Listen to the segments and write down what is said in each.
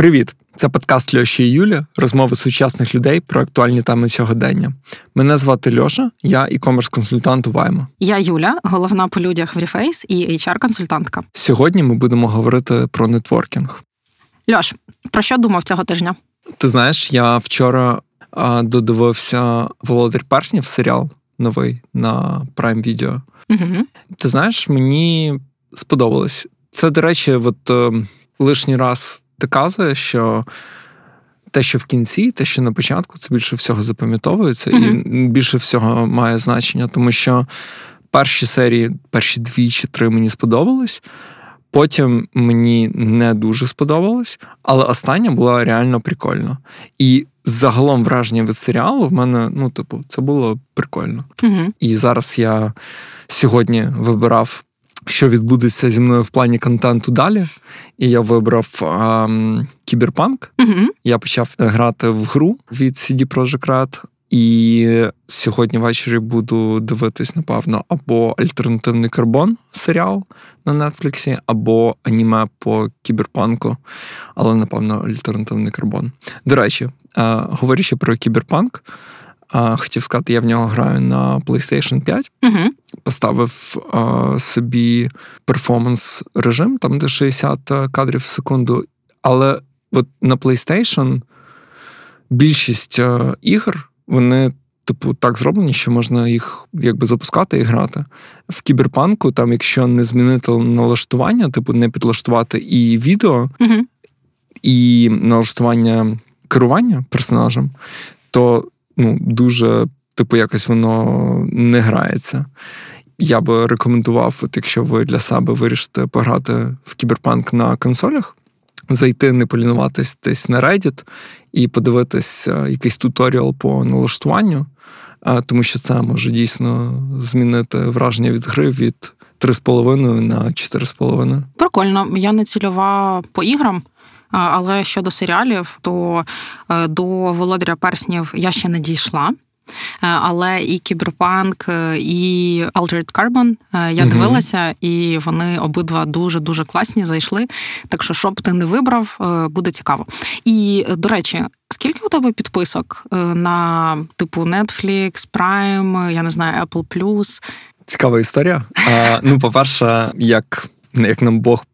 Привіт! Це подкаст Льоші і Юлі, розмови сучасних людей про актуальні теми сьогодення. Мене звати Льоша, я і комерс консультант у Вайма. Я Юля, головна по людях в Reface і HR-консультантка. Сьогодні ми будемо говорити про нетворкінг. Льош, про що думав цього тижня? Ти знаєш, я вчора а, додивився Володар Перснів серіал новий на Prime Video. Угу. Ти знаєш, мені сподобалось. Це, до речі, от е, лишній раз доказує, що те, що в кінці, те, що на початку, це більше всього запам'ятовується і більше всього має значення, тому що перші серії, перші дві чи три мені сподобались. Потім мені не дуже сподобалось, але остання була реально прикольна. І загалом враження від серіалу в мене, ну, типу, це було прикольно. Угу. І зараз я сьогодні вибирав, що відбудеться зі мною в плані контенту далі. І я вибрав ем, кіберпанк. Угу. Я почав грати в гру від CD Projekt Red. І сьогодні ввечері буду дивитись, напевно, або альтернативний карбон серіал на Нетфліксі, або аніме по кіберпанку, але, напевно, альтернативний карбон. До речі, е, говорячи про кіберпанк, е, хотів сказати, я в нього граю на PlayStation 5 Угу. поставив е, собі перформанс режим, там де 60 кадрів в секунду. Але от на PlayStation більшість е, ігор, вони, типу, так зроблені, що можна їх якби запускати і грати. В кіберпанку, там, якщо не змінити налаштування, типу, не підлаштувати і відео, Угу. і налаштування керування персонажем, то ну, дуже, типу, якось воно не грається. Я би рекомендував, от якщо ви для себе вирішите пограти в кіберпанк на консолях, зайти, не полінуватись десь на Reddit і подивитись е, якийсь туторіал по налаштуванню, е, тому що це може дійсно змінити враження від гри від 3,5 на 4,5. Прикольно, я не цільова по іграм. Але щодо серіалів, то е, до Володаря перснів я ще не дійшла. Е, Але і Кіберпанк, е, і Altered Carbon я дивилася, і вони обидва дуже дуже класні зайшли. Так що, що б ти не вибрав, буде цікаво. І до речі, скільки у тебе підписок на типу Netflix, Prime, я не знаю, Apple Цікава історія. А, ну, по-перше, як, як нам Бог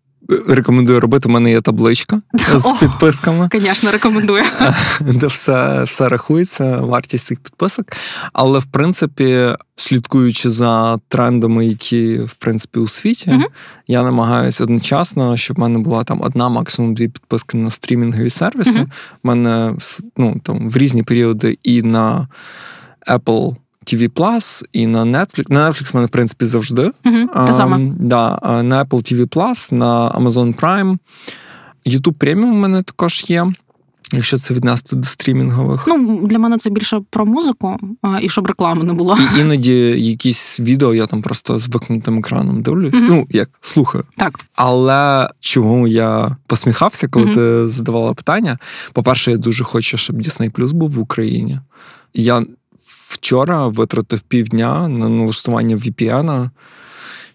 рекомендує робити, у мене є табличка з підписками, Звісно, рекомендую. де все, все рахується, вартість цих підписок. Але, в принципі, слідкуючи за трендами, які в принципі у світі, Мгм. я намагаюся одночасно, щоб в мене була там одна, максимум дві підписки на стрімінгові сервіси. Мгм. В мене ну, там, в різні періоди і на Apple TV Plus, і на Netflix. На Netflix в мене, в принципі, завжди. Мгм, Те саме. Ам, да, на Apple TV Plus, на Amazon Prime. YouTube Premium в мене також є, якщо це віднести до стрімінгових. Ну, для мене це більше про музику, і щоб реклами не було. І іноді якісь відео я там просто з викнутим екраном дивлюсь. Мгм. Ну, як слухаю. Так. Але чому я посміхався, коли Мгм. ти задавала питання? По-перше, я дуже хочу, щоб Disney Plus був в Україні. Я вчора витратив півдня на налаштування VPN,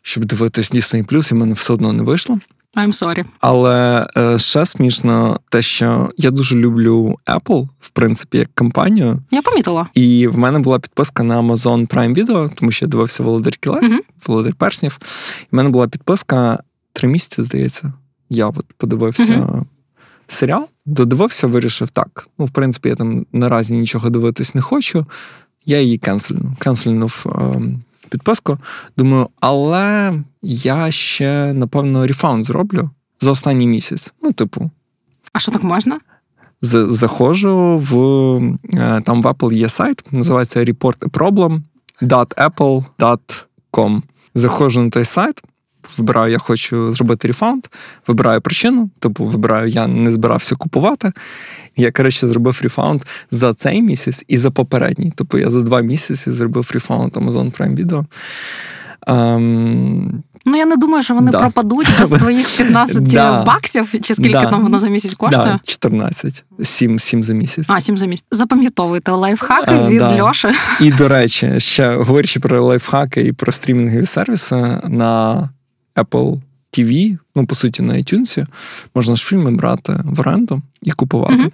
щоб дивитись Disney Plus, і мене все одно не вийшло. I'm sorry. Але е, ще смішно те, що я дуже люблю Apple, в принципі, як компанію. Я помітила. І в мене була підписка на Amazon Prime Video, тому що я дивився Володар Кілець, Мгм. Володар Перснів. І в мене була підписка три місяці, здається. Я от подивився серіал, додивився, вирішив так. Ну, в принципі, я там наразі нічого дивитись не хочу. Я її кенсельну. Кенсельнув ем, підписку. Думаю, але я ще, напевно, рефаунд зроблю за останній місяць. Ну, типу, А що так можна? заходжу в е, там в Apple є сайт, називається reportaproblem.apple.com. Заходжу на той сайт, вибираю, я хочу зробити рефаунд, вибираю причину, тобто вибираю, я не збирався купувати. Я, коротше, зробив рефаунд за цей місяць і за попередній. Тобто я за два місяці зробив рефаунд Amazon Prime Video. Ем, Ну я не думаю, що вони Да. пропадуть без твоїх 15 Да. баксів, чи скільки Да. там воно за місяць коштує. да, 14, 7, 7 за місяць. А, сім за місяць. Запам'ятовуйте лайфхаки А, від да. Льоші. І до речі, ще говорячи про лайфхаки і про стрімінгові сервіси на Apple TV, ну, по суті, на iTunes, можна ж фільми брати в оренду і купувати. Mm-hmm.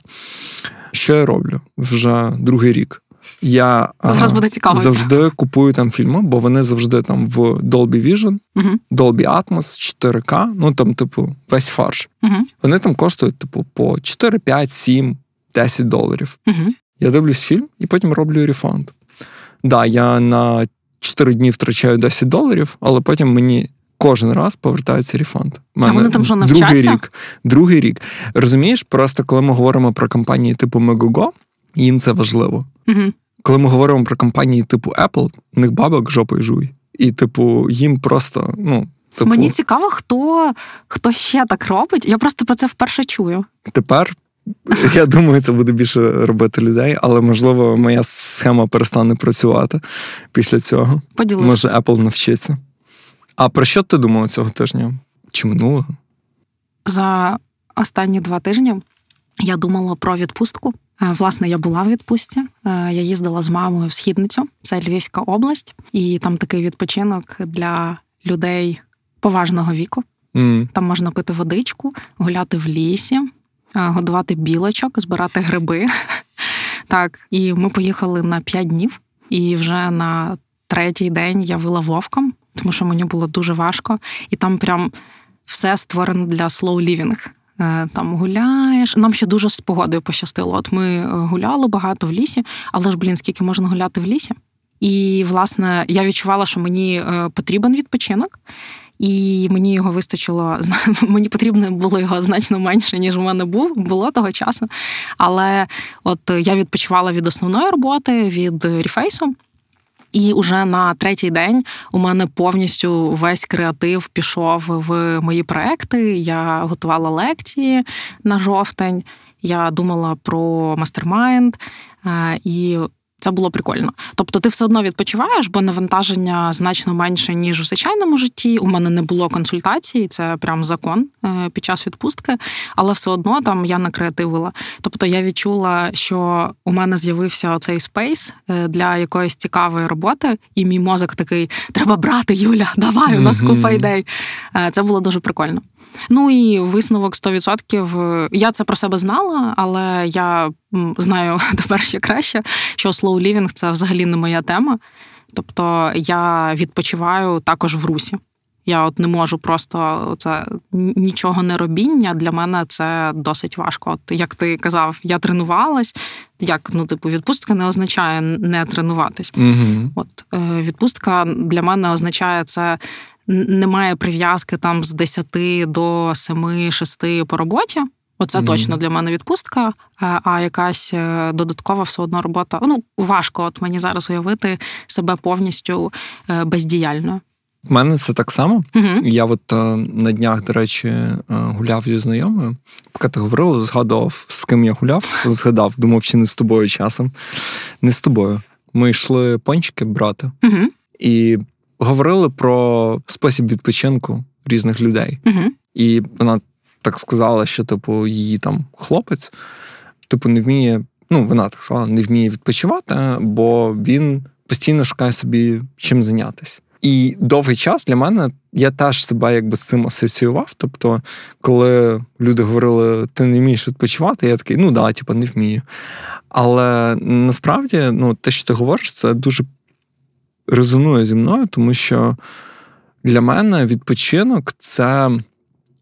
Що я роблю вже другий рік? Я Зараз буде цікаво. завжди купую там фільми, бо вони завжди там в Dolby Vision, uh-huh. Dolby Atmos, 4K, ну там, типу, весь фарш. Uh-huh. Вони там коштують, типу, по 4, 5, 7, 10 доларів. Uh-huh. Я дивлюсь фільм і потім роблю рефанд. Да, я на 4 дні втрачаю 10 доларів, але потім мені. Кожен раз повертається рефанд. А вони там що навчаться? Другий рік. Другий рік. Розумієш, просто коли ми говоримо про компанії типу Megogo, їм це важливо. Угу. Коли ми говоримо про компанії типу Apple, у них бабок жопою жуй. І, типу, їм просто, ну. Типу... Мені цікаво, хто хто ще так робить. Я просто про це вперше чую. Тепер я думаю, це буде більше робити людей, але можливо, моя схема перестане працювати після цього. Поділися. Може, Apple навчиться. А про що ти думала цього тижня? Чи минулого? За останні два тижні я думала про відпустку. Е, власне, я була в відпустці. Е, я їздила з мамою в східницю, це Львівська область, і там такий відпочинок для людей поважного віку. Mm. Там можна пити водичку, гуляти в лісі, е, годувати білочок, збирати гриби. Так, і ми поїхали на п'ять днів, і вже на третій день я вила вовком, тому що мені було дуже важко, і там прям все створено для slow living. Е, там гуляєш. Нам ще дуже з погодою пощастило. От ми е, гуляли багато в лісі, але ж, блін, скільки можна гуляти в лісі? І, власне, я відчувала, що мені е, потрібен відпочинок, і мені його вистачило. Мені потрібно було його значно менше, ніж у мене був було того часу. Але от я відпочивала від основної роботи, від Reface'у. І уже на третій день у мене повністю весь креатив пішов в мої проекти. Я готувала лекції на жовтень. Я думала про мастермайнд і це було прикольно. Тобто, ти все одно відпочиваєш, бо навантаження значно менше ніж в звичайному житті. У мене не було консультації, це прям закон е, під час відпустки, але все одно там я накреативила. Тобто я відчула, що у мене з'явився оцей space е, для якоїсь цікавої роботи, і мій мозок такий: треба брати, Юля, давай у нас купа ідей. Е, це було дуже прикольно. Ну і висновок 100%. Я це про себе знала, але я знаю тепер ще краще, що slow living – це взагалі не моя тема. Тобто я відпочиваю також в русі. Я от не можу просто це нічого не робіння. Для мене це досить важко. От як ти казав, я тренувалась. Як ну, типу, відпустка не означає не тренуватись. Угу. От е, відпустка для мене означає це немає прив'язки там з 10 до 7-6 по роботі. Оце mm-hmm. точно для мене відпустка, а якась е, додаткова все одно робота. Ну, важко от мені зараз уявити себе повністю е, бездіяльною. У мене це так само. Uh-huh. Я от е, на днях, до речі, гуляв зі знайомою. Поки ти говорила, згадував, з ким я гуляв, згадав, думав, чи не з тобою часом. Не з тобою. Ми йшли пончики брати. Uh-huh. І говорили про спосіб відпочинку різних людей. Угу. І вона так сказала, що типу її там хлопець, типу, не вміє. Ну, вона так сказала, не вміє відпочивати, бо він постійно шукає собі чим зайнятися. І довгий час для мене я теж себе якби з цим асоціював. Тобто, коли люди говорили, ти не вмієш відпочивати, я такий, ну да, типу, не вмію. Але насправді, ну, те, що ти говориш, це дуже резонує зі мною, тому що для мене відпочинок це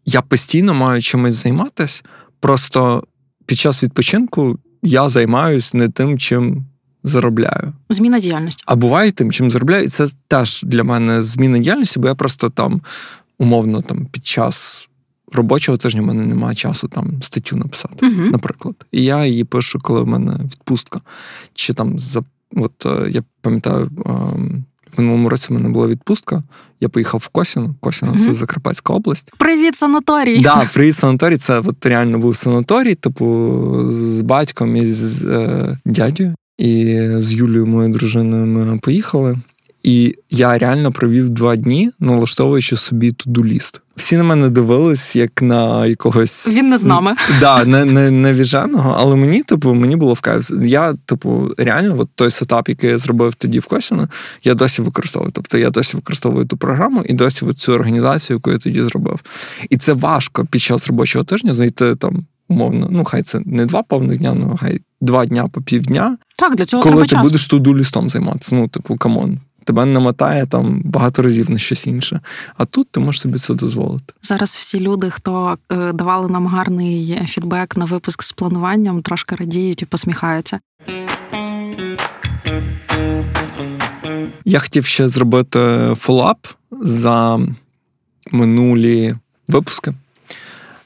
я постійно маю чимось займатися. Просто під час відпочинку я займаюся не тим, чим заробляю. Зміна діяльності. А буває тим, чим заробляю. І це теж для мене зміна діяльності, бо я просто там умовно там під час. Робочого тижня в мене немає часу там статтю написати, uh-huh. наприклад. І я її пишу, коли в мене відпустка. Чи там за От е, я пам'ятаю, ем, в минулому році в мене була відпустка. Я поїхав в Косіно. Косіно mm-hmm. це Закарпатська область. Привіт, санаторій! Да, привіт, санаторій. Це от реально був санаторій, типу, з батьком і з е, дядю. І з Юлією, моєю дружиною, ми поїхали. І я реально провів два дні, налаштовуючи собі туду-ліст. Всі на мене дивились, як на якогось. Він не з нами. Да, не не, не віженого, але мені, типу, мені було в кайф. Я, типу, реально, от той сетап, який я зробив тоді в Косіно, я досі використовую. Тобто я досі використовую ту програму і досі цю організацію, яку я тоді зробив. І це важко під час робочого тижня знайти там. Умовно, ну хай це не два повних дня, ну хай два дня по півдня. Так, для цього коли треба ти час. будеш to-do list ом займатися. Ну, типу, come on тебе намотає там багато разів на щось інше. А тут ти можеш собі це дозволити. Зараз всі люди, хто е, давали нам гарний фідбек на випуск з плануванням, трошки радіють і посміхаються. Я хотів ще зробити фолап за минулі випуски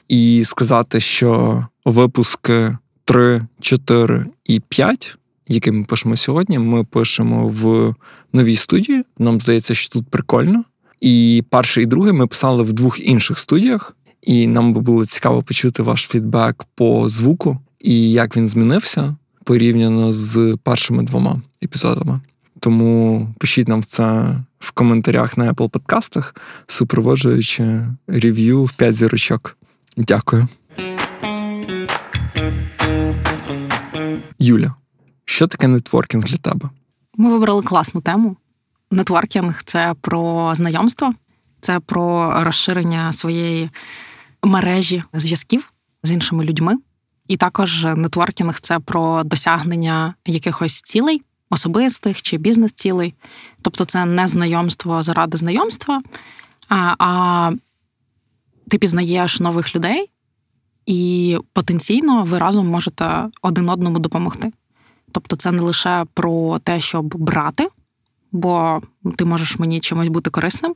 і сказати, що випуски 3, 4 і 5 який ми пишемо сьогодні, ми пишемо в новій студії. Нам здається, що тут прикольно. І перший і другий ми писали в двох інших студіях, і нам би було цікаво почути ваш фідбек по звуку і як він змінився порівняно з першими двома епізодами. Тому пишіть нам це в коментарях на Apple подкастах, супроводжуючи рев'ю в 5 зірочок. Дякую. Юля. Що таке нетворкінг для тебе? Ми вибрали класну тему. Нетворкінг це про знайомство, це про розширення своєї мережі зв'язків з іншими людьми. І також нетворкінг це про досягнення якихось цілей, особистих чи бізнес-цілей. Тобто, це не знайомство заради знайомства, а, а ти пізнаєш нових людей, і потенційно ви разом можете один одному допомогти. Тобто, це не лише про те, щоб брати, бо ти можеш мені чимось бути корисним.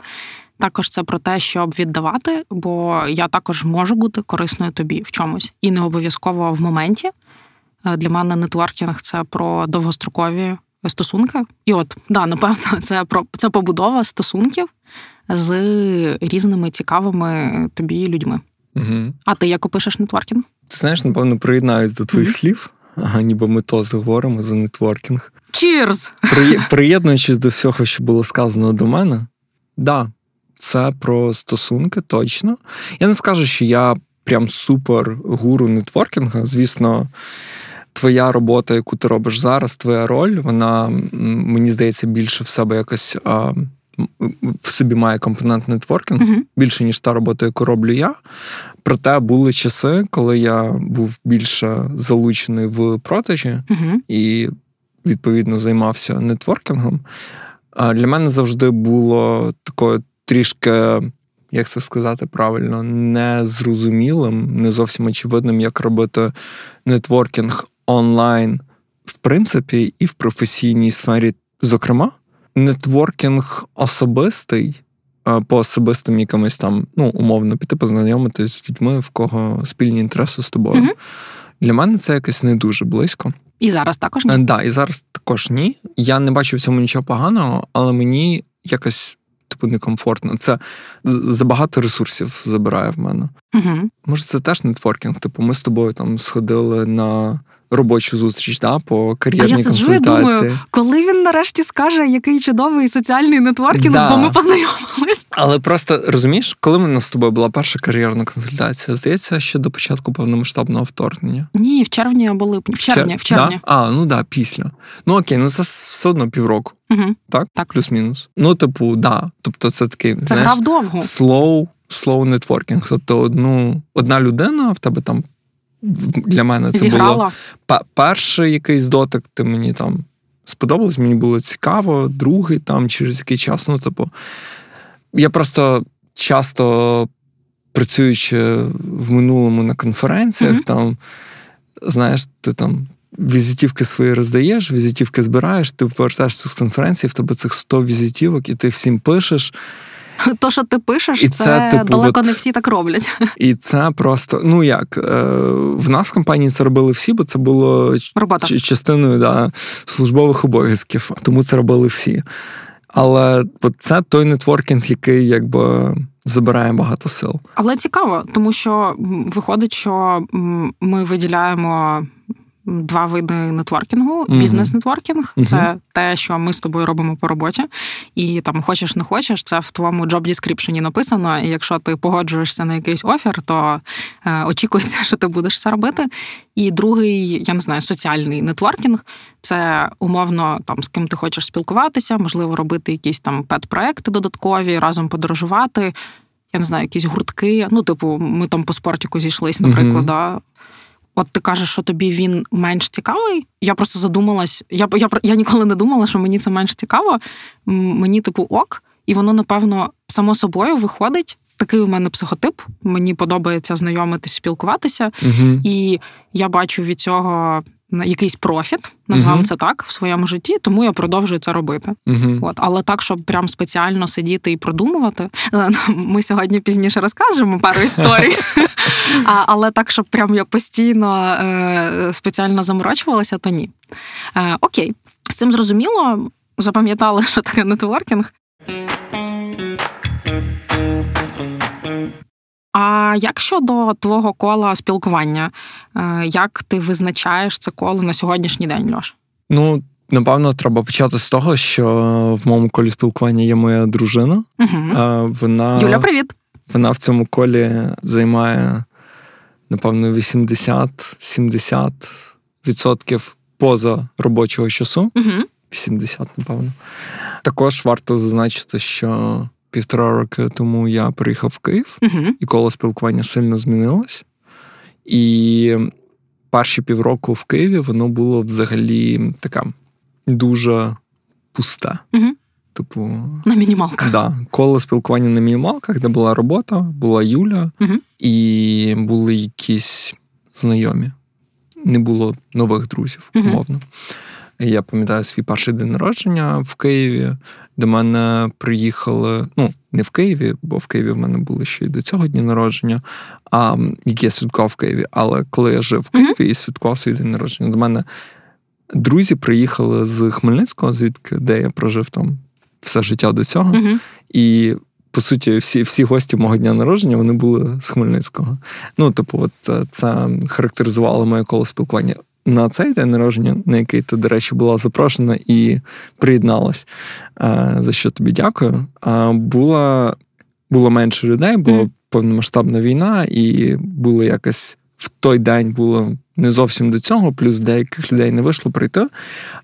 Також це про те, щоб віддавати, бо я також можу бути корисною тобі в чомусь. І не обов'язково в моменті. Е, для мене нетворкінг це про довгострокові стосунки. І от, да, напевно, це про це побудова стосунків з різними цікавими тобі людьми. Угу. А ти як опишеш нетворкінг? Ти знаєш, напевно, приєднаюсь до твоїх mm-hmm. слів. Ага, ніби ми тост говоримо за нетворкінг. Cheers! При, приєднуючись до всього, що було сказано до мене, да, це про стосунки точно. Я не скажу, що я прям супер гуру нетворкінга. Звісно, твоя робота, яку ти робиш зараз, твоя роль, вона мені здається більше в себе якось. А, в собі має компонент нетворкінг uh-huh. більше, ніж та робота, яку роблю я. Проте були часи, коли я був більше залучений в продажі uh-huh. і, відповідно, займався нетворкінгом. Для мене завжди було такою трішки, як це сказати правильно, незрозумілим, не зовсім очевидним, як робити нетворкінг онлайн, в принципі, і в професійній сфері, зокрема нетворкінг особистий, по особистим якимось там, ну, умовно, піти познайомитись з людьми, в кого спільні інтереси з тобою. Угу. Для мене це якось не дуже близько. І зараз також ні? Так, да, і зараз також ні. Я не бачу в цьому нічого поганого, але мені якось. Типу, некомфортно. Це забагато ресурсів забирає в мене. Угу. Може, це теж нетворкінг. Типу, ми з тобою там сходили на робочу зустріч да, по кар'єрній а я консультації. Я думаю, коли він нарешті скаже, який чудовий соціальний нетворкінг, да. бо ми познайомились. Але просто розумієш, коли в нас з тобою була перша кар'єрна консультація, здається, ще до початку повномасштабного вторгнення. Ні, в червні або липні. В червні. В червні. Да? А, ну да, після. Ну окей, ну це все одно півроку. Угу. Так? Так. Плюс-мінус. Ну, типу, да. Тобто, це такий. Це знаєш, грав довго. Slow, slow networking. Тобто, одну, одна людина в тебе там для мене це Зіграла. було перший якийсь дотик, ти мені там сподобалось, мені було цікаво, другий там через який час. Ну, типу, я просто часто працюючи в минулому на конференціях, mm-hmm. там, знаєш, ти там. Візитівки свої роздаєш, візитівки збираєш, ти повертаєшся з конференції, в тебе цих 100 візитівок, і ти всім пишеш. То, що ти пишеш, і це, це типу, далеко от, не всі так роблять. І це просто, ну як, е, в нас в компанії це робили всі, бо це було Робота. частиною да, службових обов'язків, тому це робили всі. Але це той нетворкінг, який якби забирає багато сил. Але цікаво, тому що виходить, що ми виділяємо два види нетворкінгу: mm-hmm. бізнес-нетворкінг mm-hmm. це те, що ми з тобою робимо по роботі, і там хочеш не хочеш, це в твоєму job description написано. І якщо ти погоджуєшся на якийсь офер, то е, очікується, що ти будеш це робити. І другий, я не знаю, соціальний нетворкінг це умовно там з ким ти хочеш спілкуватися, можливо, робити якісь там пет-проекти додаткові, разом подорожувати. Я не знаю, якісь гуртки. Ну, типу, ми там по спортіку зійшлись, наприклад. Mm-hmm. да. От ти кажеш, що тобі він менш цікавий. Я просто задумалась. Я я, я ніколи не думала, що мені це менш цікаво. Мені, типу, ок, і воно, напевно, само собою виходить. Такий у мене психотип. Мені подобається знайомитись, спілкуватися, угу. і я бачу від цього якийсь профіт, назвемо uh-huh. це так, в своєму житті, тому я продовжую це робити. Uh-huh. От, Але так, щоб прям спеціально сидіти і продумувати. Е, ми сьогодні пізніше розкажемо пару історій. А, Але так, щоб прям я постійно е, спеціально заморочувалася, то ні. Е, Окей, з цим зрозуміло. Запам'ятали, що таке нетворкінг. А як щодо твого кола спілкування, е, як ти визначаєш це коло на сьогоднішній день, Льош? Ну, напевно, треба почати з того, що в моєму колі спілкування є моя дружина. Угу. Вона Юля, привіт! Вона в цьому колі займає, напевно, 80-70% поза робочого часу. Угу. 80, напевно. Також варто зазначити, що півтора роки тому я приїхав в Київ, uh і коло спілкування сильно змінилось. І перші півроку в Києві воно було взагалі таке дуже пусте. uh Типу, на мінімалках. Да, коло спілкування на мінімалках, де була робота, була Юля, uh і були якісь знайомі. Не було нових друзів, умовно. Я пам'ятаю свій перший день народження в Києві. До мене приїхали, ну, не в Києві, бо в Києві в мене були ще й до цього дні народження, а які я святкував в Києві. Але коли я жив в Києві і святкував свій день народження, до мене друзі приїхали з Хмельницького, звідки де я прожив там все життя до цього. І по суті, всі всі гості мого дня народження вони були з Хмельницького. Ну, типу, от е, це характеризувало моє коло спілкування на цей день народження, на який ти, до речі, була запрошена і приєдналась. За що тобі дякую. Була, Було менше людей, була mm. повномасштабна війна, і було якось в той день було не зовсім до цього, плюс деяких людей не вийшло прийти.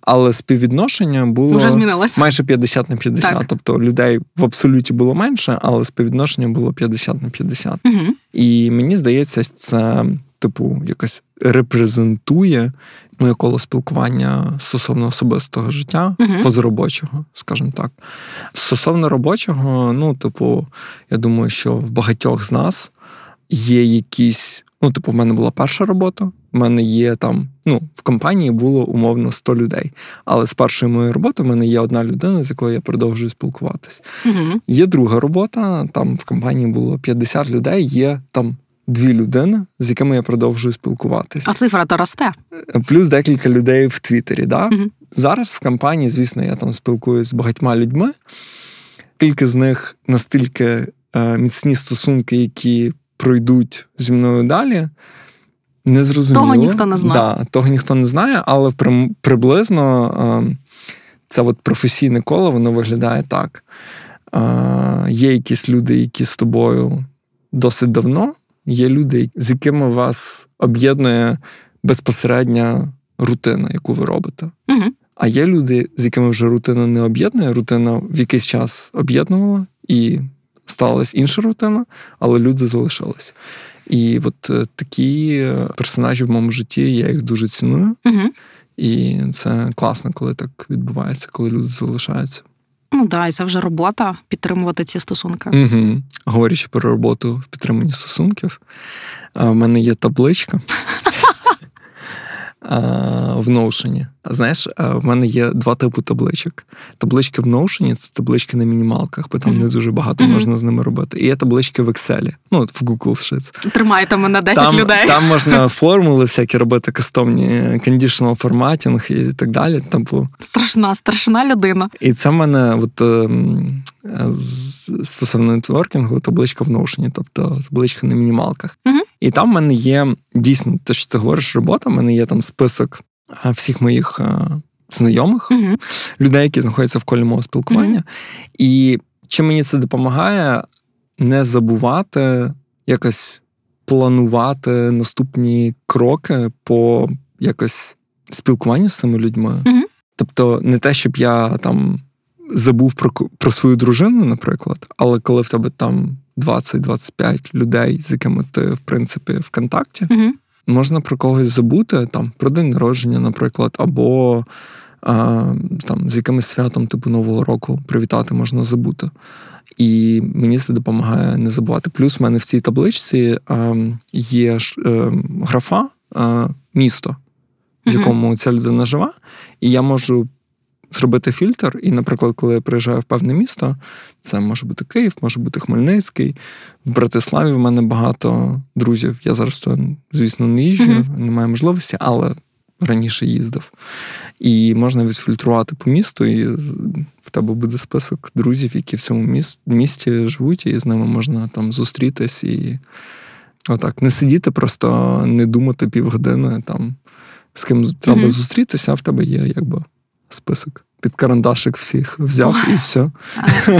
Але співвідношення було Вже майже 50 на 50. Так. Тобто людей в абсолюті було менше, але співвідношення було 50 на 50. Угу. І мені здається, це типу, якось репрезентує моє коло спілкування стосовно особистого життя, uh-huh. позаробочого, скажімо так. Стосовно робочого, ну, типу, я думаю, що в багатьох з нас є якісь. Ну, типу, в мене була перша робота, в мене є там, ну, в компанії було умовно 100 людей. Але з першої моєї роботи в мене є одна людина, з якою я продовжую спілкуватись. uh Є друга робота, там в компанії було 50 людей, є там дві людини, з якими я продовжую спілкуватися. А цифра то росте. Плюс декілька людей в Твіттері. Да? Угу. Зараз в компанії, звісно, я там спілкуюся з багатьма людьми. Кілька з них настільки е, міцні стосунки, які пройдуть зі мною далі. Не зрозуміло. Того ніхто не знає. Да, Того ніхто не знає, але при, приблизно е, це от професійне коло воно виглядає так. Е, Є якісь люди, які з тобою досить давно, є люди, з якими вас об'єднує безпосередня рутина, яку ви робите. Угу. А є люди, з якими вже рутина не об'єднує, рутина в якийсь час об'єднувала і сталася інша рутина, але люди залишились. І от е, такі персонажі в моєму житті, я їх дуже ціную. Угу. І це класно, коли так відбувається, коли люди залишаються. Ну да, і це вже робота підтримувати ці стосунки. Угу. Говорячи про роботу в підтриманні стосунків, в мене є табличка. В Notion. Знаєш, в мене є два типи табличок. Таблички в Notion – це таблички на мінімалках, бо там mm-hmm. не дуже багато mm-hmm. можна з ними робити. І є таблички в Excel, ну в Google Sheets. Тримайте мене 10 там, людей. Там можна формули всякі робити, кастомні conditional formatting і так далі. Типу. Страшна, страшна людина. І це в мене от, ем, стосовно нетворкінгу, табличка в Notion, тобто табличка на мінімалках. Угу. І там в мене є дійсно те, що ти говориш, робота. в мене є там список всіх моїх знайомих, угу. людей, які знаходяться в колі мого спілкування. Угу. І чи мені це допомагає не забувати якось планувати наступні кроки по якось спілкуванню з цими людьми? Угу. Тобто, не те, щоб я там забув про про свою дружину, наприклад, але коли в тебе там 20-25 людей, з якими ти, в принципі, в контакті, угу. можна про когось забути, там, про день народження, наприклад, або а, там, з якимось святом, типу Нового року, привітати можна забути. І мені це допомагає не забувати. Плюс в мене в цій табличці а, є а, е, графа місто, в якому ця людина живе, і я можу зробити фільтр. І, наприклад, коли я приїжджаю в певне місто, це може бути Київ, може бути Хмельницький. В Братиславі в мене багато друзів. Я зараз, звісно, не їжджу, mm-hmm. немає можливості, але раніше їздив. І можна відфільтрувати по місту, і в тебе буде список друзів, які в цьому місті живуть, і з ними можна там зустрітись і отак. Не сидіти, просто не думати півгодини там. З ким треба mm-hmm. зустрітися, а в тебе є якби список. Під карандашик всіх взяв і все.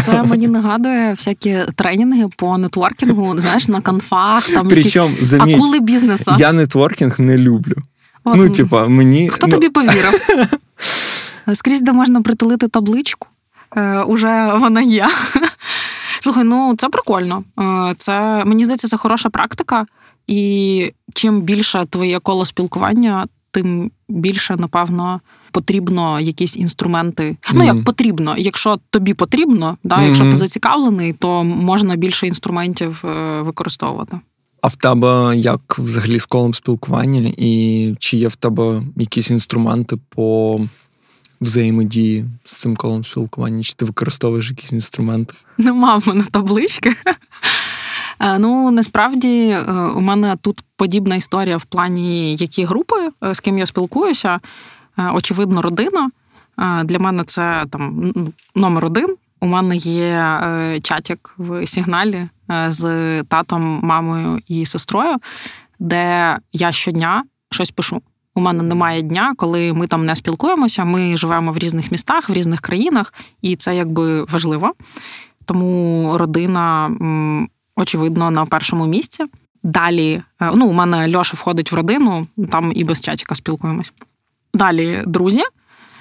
Це мені нагадує всякі тренінги по нетворкінгу, знаєш, на конфах, там Причому, заміть, акули бізнесу. Я нетворкінг не люблю. От, ну, типа, мені... Хто ну... тобі повірив? Скрізь, де можна притулити табличку, е, уже вона є. Слухай, ну це прикольно. Е, це, Мені здається, це хороша практика, і чим більше твоє коло спілкування, тим більше, напевно потрібно якісь інструменти. Mm-hmm. Ну як потрібно, якщо тобі потрібно, да, mm-hmm. якщо ти зацікавлений, то можна більше інструментів е, використовувати. А в тебе як взагалі з колом спілкування, і чи є в тебе якісь інструменти по взаємодії з цим колом спілкування? Чи ти використовуєш якісь інструменти? Нема в мене таблички. Е, ну насправді е, у мене тут подібна історія в плані, які групи, з ким я спілкуюся. Е, очевидно, родина. Е, для мене це там номер один. У мене є е, чатик в сигналі з татом, мамою і сестрою, де я щодня щось пишу. У мене немає дня, коли ми там не спілкуємося. Ми живемо в різних містах, в різних країнах, і це якби важливо. Тому родина, очевидно, на першому місці. Далі, ну, у мене Льоша входить в родину, там і без чатіка спілкуємось. Далі друзі,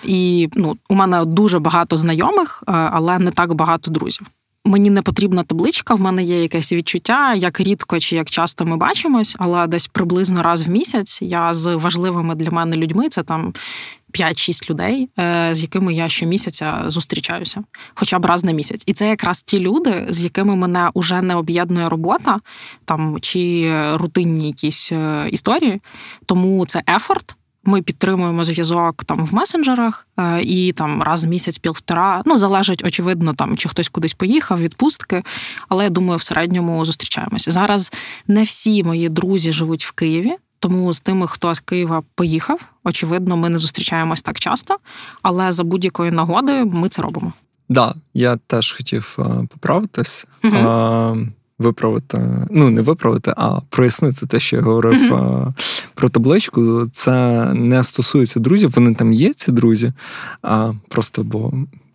і ну, у мене дуже багато знайомих, е, але не так багато друзів. Мені не потрібна табличка, в мене є якесь відчуття, як рідко чи як часто ми бачимось, але десь приблизно раз в місяць я з важливими для мене людьми це там 5-6 людей, е, з якими я щомісяця зустрічаюся, хоча б раз на місяць. І це якраз ті люди, з якими мене вже не об'єднує робота там чи рутинні якісь е, історії. Тому це ефорт. Ми підтримуємо зв'язок там в месенджерах е, і там раз в місяць, півтора. Ну залежить, очевидно, там чи хтось кудись поїхав, відпустки. Але я думаю, в середньому зустрічаємося. Зараз не всі мої друзі живуть в Києві, тому з тими, хто з Києва поїхав, очевидно, ми не зустрічаємось так часто, але за будь-якої нагоди ми це робимо. Да, я теж хотів е, поправитись. Угу виправити, ну не виправити, а прояснити те, що я говорив mm-hmm. про табличку. Це не стосується друзів, вони там є, ці друзі, а просто бо,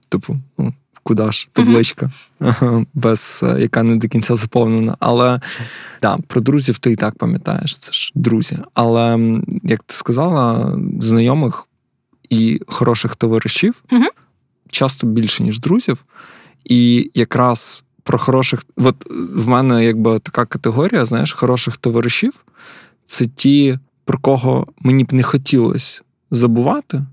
типу, ну. Куди ж табличка, mm-hmm. без е, яка не до кінця заповнена. Але да, про друзів ти і так пам'ятаєш, це ж друзі. Але як ти сказала, знайомих і хороших товаришів mm-hmm. часто більше, ніж друзів. І якраз про хороших. От в мене якби така категорія, знаєш, хороших товаришів це ті, про кого мені б не хотілося забувати,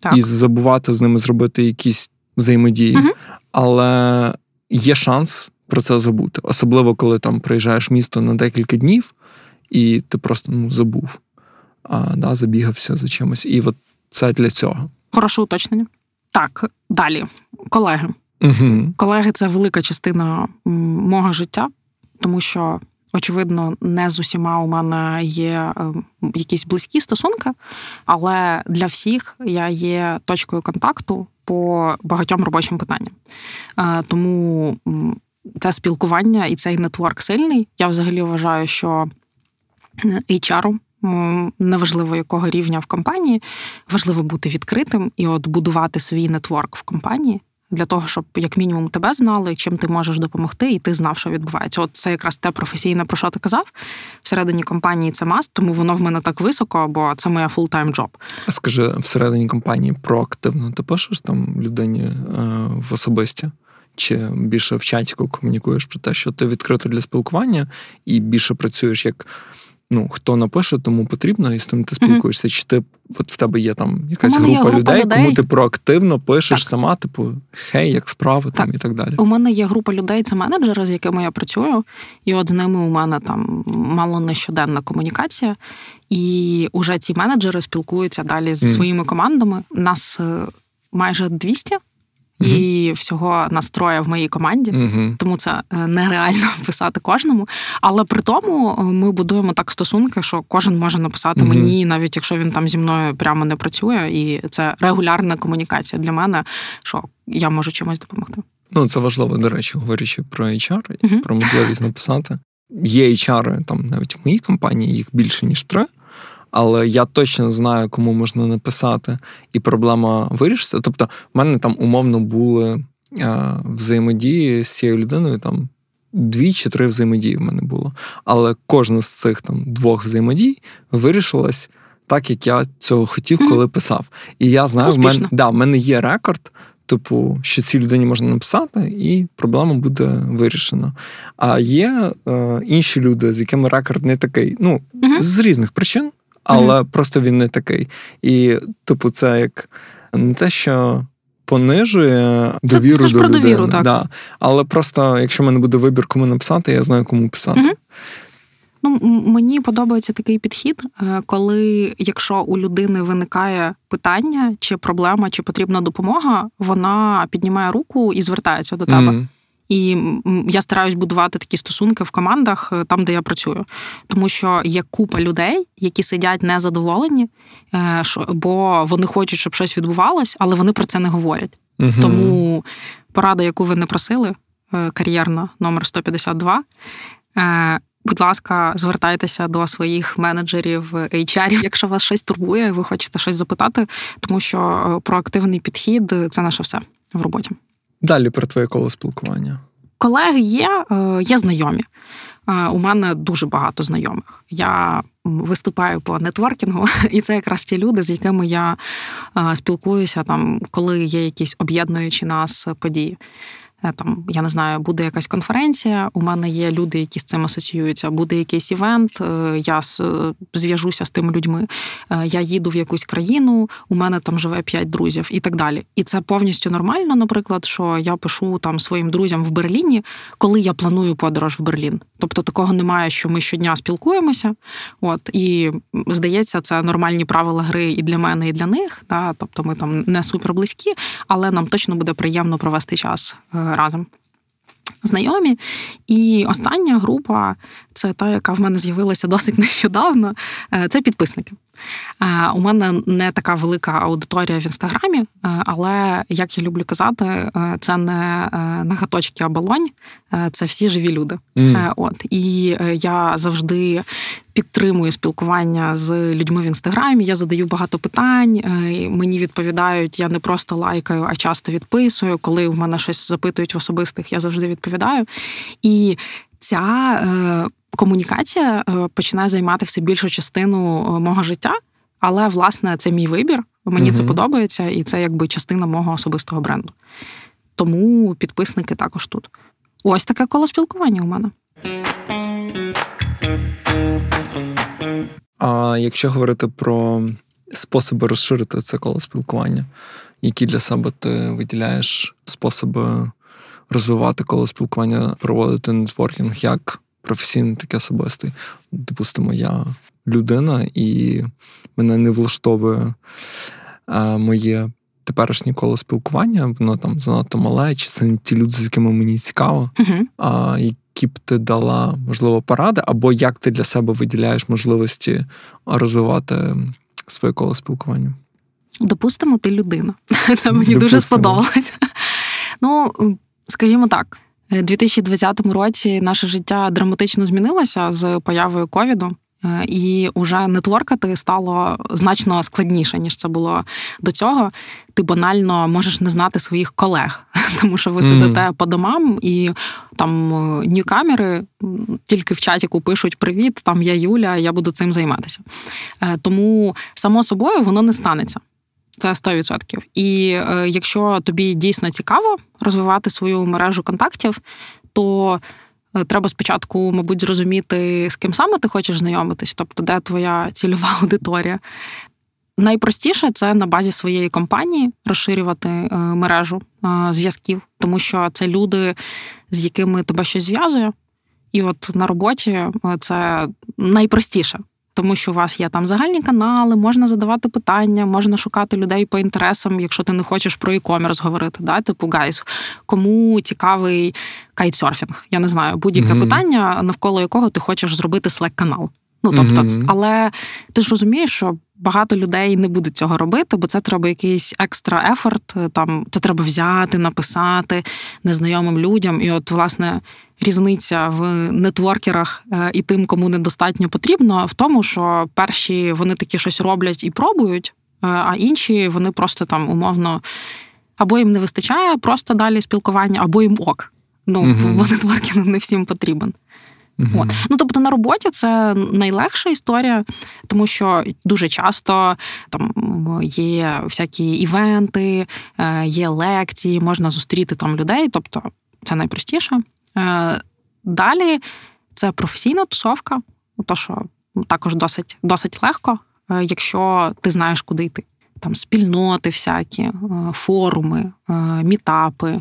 так. і забувати з ними зробити якісь взаємодії, угу. але є шанс про це забути. Особливо, коли там приїжджаєш в місто на декілька днів, і ти просто ну, забув, а, да, забігався за чимось. І от це для цього. Хороше уточнення. Так, далі, колеги. Угу. Колеги, це велика частина мого життя, тому що, очевидно, не з усіма у мене є е, якісь близькі стосунки, але для всіх я є точкою контакту по багатьом робочим питанням. Е, тому це спілкування і цей network сильний. Я взагалі вважаю, що HR неважливо якого рівня в компанії, важливо бути відкритим і от будувати свій network в компанії. Для того, щоб як мінімум тебе знали, чим ти можеш допомогти, і ти знав, що відбувається. От це якраз те професійне, про що ти казав. Всередині компанії це must, тому воно в мене так високо, бо це моя full-time job. А скажи, всередині компанії проактивно ти пишеш там людині е, в особисті? Чи більше в чатіку комунікуєш про те, що ти відкрито для спілкування і більше працюєш як ну, хто напише, тому потрібно, і з тим ти спілкуєшся. Mm-hmm. Чи ти от в тебе є там якась група, група людей, людей, кому ти проактивно пишеш так. сама, типу, хей, як справи так. там і так далі. У мене є група людей, це менеджери, з якими я працюю, і от з ними у мене там мало не щоденна комунікація. І уже ці менеджери спілкуються далі зі mm. своїми командами. Нас е, майже 200 mm і всього настроя в моїй команді, mm тому це е, нереально писати кожному. Але при тому е, ми будуємо так стосунки, що кожен може написати mm мені, навіть якщо він там зі мною прямо не працює, і це регулярна комунікація для мене, що я можу чимось допомогти. Ну це важливо, до речі, говорячи про HR, про можливість написати. Є HR, там навіть в моїй компанії їх більше ніж три але я точно знаю, кому можна написати, і проблема вирішиться. Тобто, в мене там умовно були а, взаємодії з цією людиною там. Дві чи три взаємодії в мене було. Але кожна з цих там двох взаємодій вирішилась так, як я цього хотів, коли писав. І я знаю, в мене да, в мене є рекорд, типу, що цій людині можна написати, і проблема буде вирішена. А є е, інші люди, з якими рекорд не такий. Ну, uh з різних причин але mm-hmm. просто він не такий. І, типу, це як не те, що. Понижує довіру це, це ж до про людини. довіру, так. Да. Але просто, якщо в мене буде вибір, кому написати, я знаю, кому писати. Угу. Ну, Мені подобається такий підхід, е, коли якщо у людини виникає питання, чи проблема, чи потрібна допомога, вона піднімає руку і звертається до тебе. Mm. І я стараюсь будувати такі стосунки в командах е, там, де я працюю, тому що є купа людей, які сидять незадоволені, е, бо вони хочуть, щоб щось відбувалось, але вони про це не говорять. Угу. Тому порада, яку ви не просили, е, кар'єрна номер 152, Будь ласка, звертайтеся до своїх менеджерів HR, якщо вас щось турбує, ви хочете щось запитати, тому що проактивний підхід це наше все в роботі. Далі про твоє коло спілкування. Колеги є, е, є знайомі. Е, у мене дуже багато знайомих. Я виступаю по нетворкінгу, і це якраз ті люди, з якими я е, спілкуюся там, коли є якісь об'єднуючі нас події. Е, там, я не знаю, буде якась конференція. У мене є люди, які з цим асоціюються. Буде якийсь івент. Е, я зв'яжуся з тими людьми. Е, я їду в якусь країну, у мене там живе п'ять друзів і так далі. І це повністю нормально, наприклад, що я пишу там своїм друзям в Берліні, коли я планую подорож в Берлін. Тобто такого немає, що ми щодня спілкуємося. От і здається, це нормальні правила гри і для мене, і для них. Да? Тобто ми там не супер близькі, але нам точно буде приємно провести час разом. Знайомі. І остання група це та, яка в мене з'явилася досить нещодавно. Е, це підписники. Е, у мене не така велика аудиторія в інстаграмі, е, але як я люблю казати, це не нагаточки, а балонь, це всі живі люди. Mm. От і я завжди підтримую спілкування з людьми в інстаграмі. Я задаю багато питань. Мені відповідають. Я не просто лайкаю, а часто відписую. Коли в мене щось запитують в особистих, я завжди відповідаю. І ця е, комунікація е, починає займати все більшу частину е, мого життя, але власне це мій вибір. Мені угу. це подобається, і це якби частина мого особистого бренду. Тому підписники також тут. Ось таке коло спілкування у мене. А якщо говорити про способи розширити це коло спілкування, які для себе ти виділяєш способи розвивати коло спілкування, проводити нетворкінг як професійний, так і особистий. Допустимо, я людина, і мене не влаштовує а, моє теперішнє коло спілкування, воно там занадто мале, чи це не ті люди, з якими мені цікаво. Uh-huh. А, які б ти дала, можливо, поради, або як ти для себе виділяєш можливості розвивати своє коло спілкування? Допустимо, ти людина. Це мені Допустимо. дуже сподобалося. Ну, скажімо так, у 2020 році наше життя драматично змінилося з появою ковіду. Е, і вже нетворкати стало значно складніше, ніж це було до цього. Ти банально можеш не знати своїх колег, тому що ви сидите mm. по домам і там е, ньюкамери тільки в чаті пишуть Привіт, там я Юля, я буду цим займатися. Е, тому, само собою, воно не станеться. Це 100%. І е, якщо тобі дійсно цікаво розвивати свою мережу контактів, то Е, треба спочатку, мабуть, зрозуміти, з ким саме ти хочеш знайомитись, тобто де твоя цільова аудиторія. Найпростіше це на базі своєї компанії розширювати е, мережу е, зв'язків, тому що це люди, з якими тебе щось зв'язує. І от на роботі це найпростіше тому що у вас є там загальні канали, можна задавати питання, можна шукати людей по інтересам, якщо ти не хочеш про e-commerce говорити. Да? Типу, guys, кому цікавий кайтсерфінг? Я не знаю, будь-яке mm-hmm. питання, навколо якого ти хочеш зробити slack канал Ну тобто, mm-hmm. але ти ж розумієш, що багато людей не будуть цього робити, бо це треба якийсь екстра ефорт. Там це треба взяти, написати незнайомим людям. І, от, власне, різниця в нетворкерах е, і тим, кому недостатньо потрібно, в тому, що перші вони такі щось роблять і пробують, е, а інші вони просто там умовно або їм не вистачає просто далі спілкування, або їм ок. Ну, mm-hmm. бо нетворкінг не всім потрібен. Mm-hmm. От. Ну тобто на роботі це найлегша історія, тому що дуже часто там є всякі івенти, е, є лекції, можна зустріти там людей. Тобто це найпростіше. Е, далі це професійна тусовка, то що також досить досить легко, е, якщо ти знаєш, куди йти. Там спільноти, всякі, форуми, мітапи,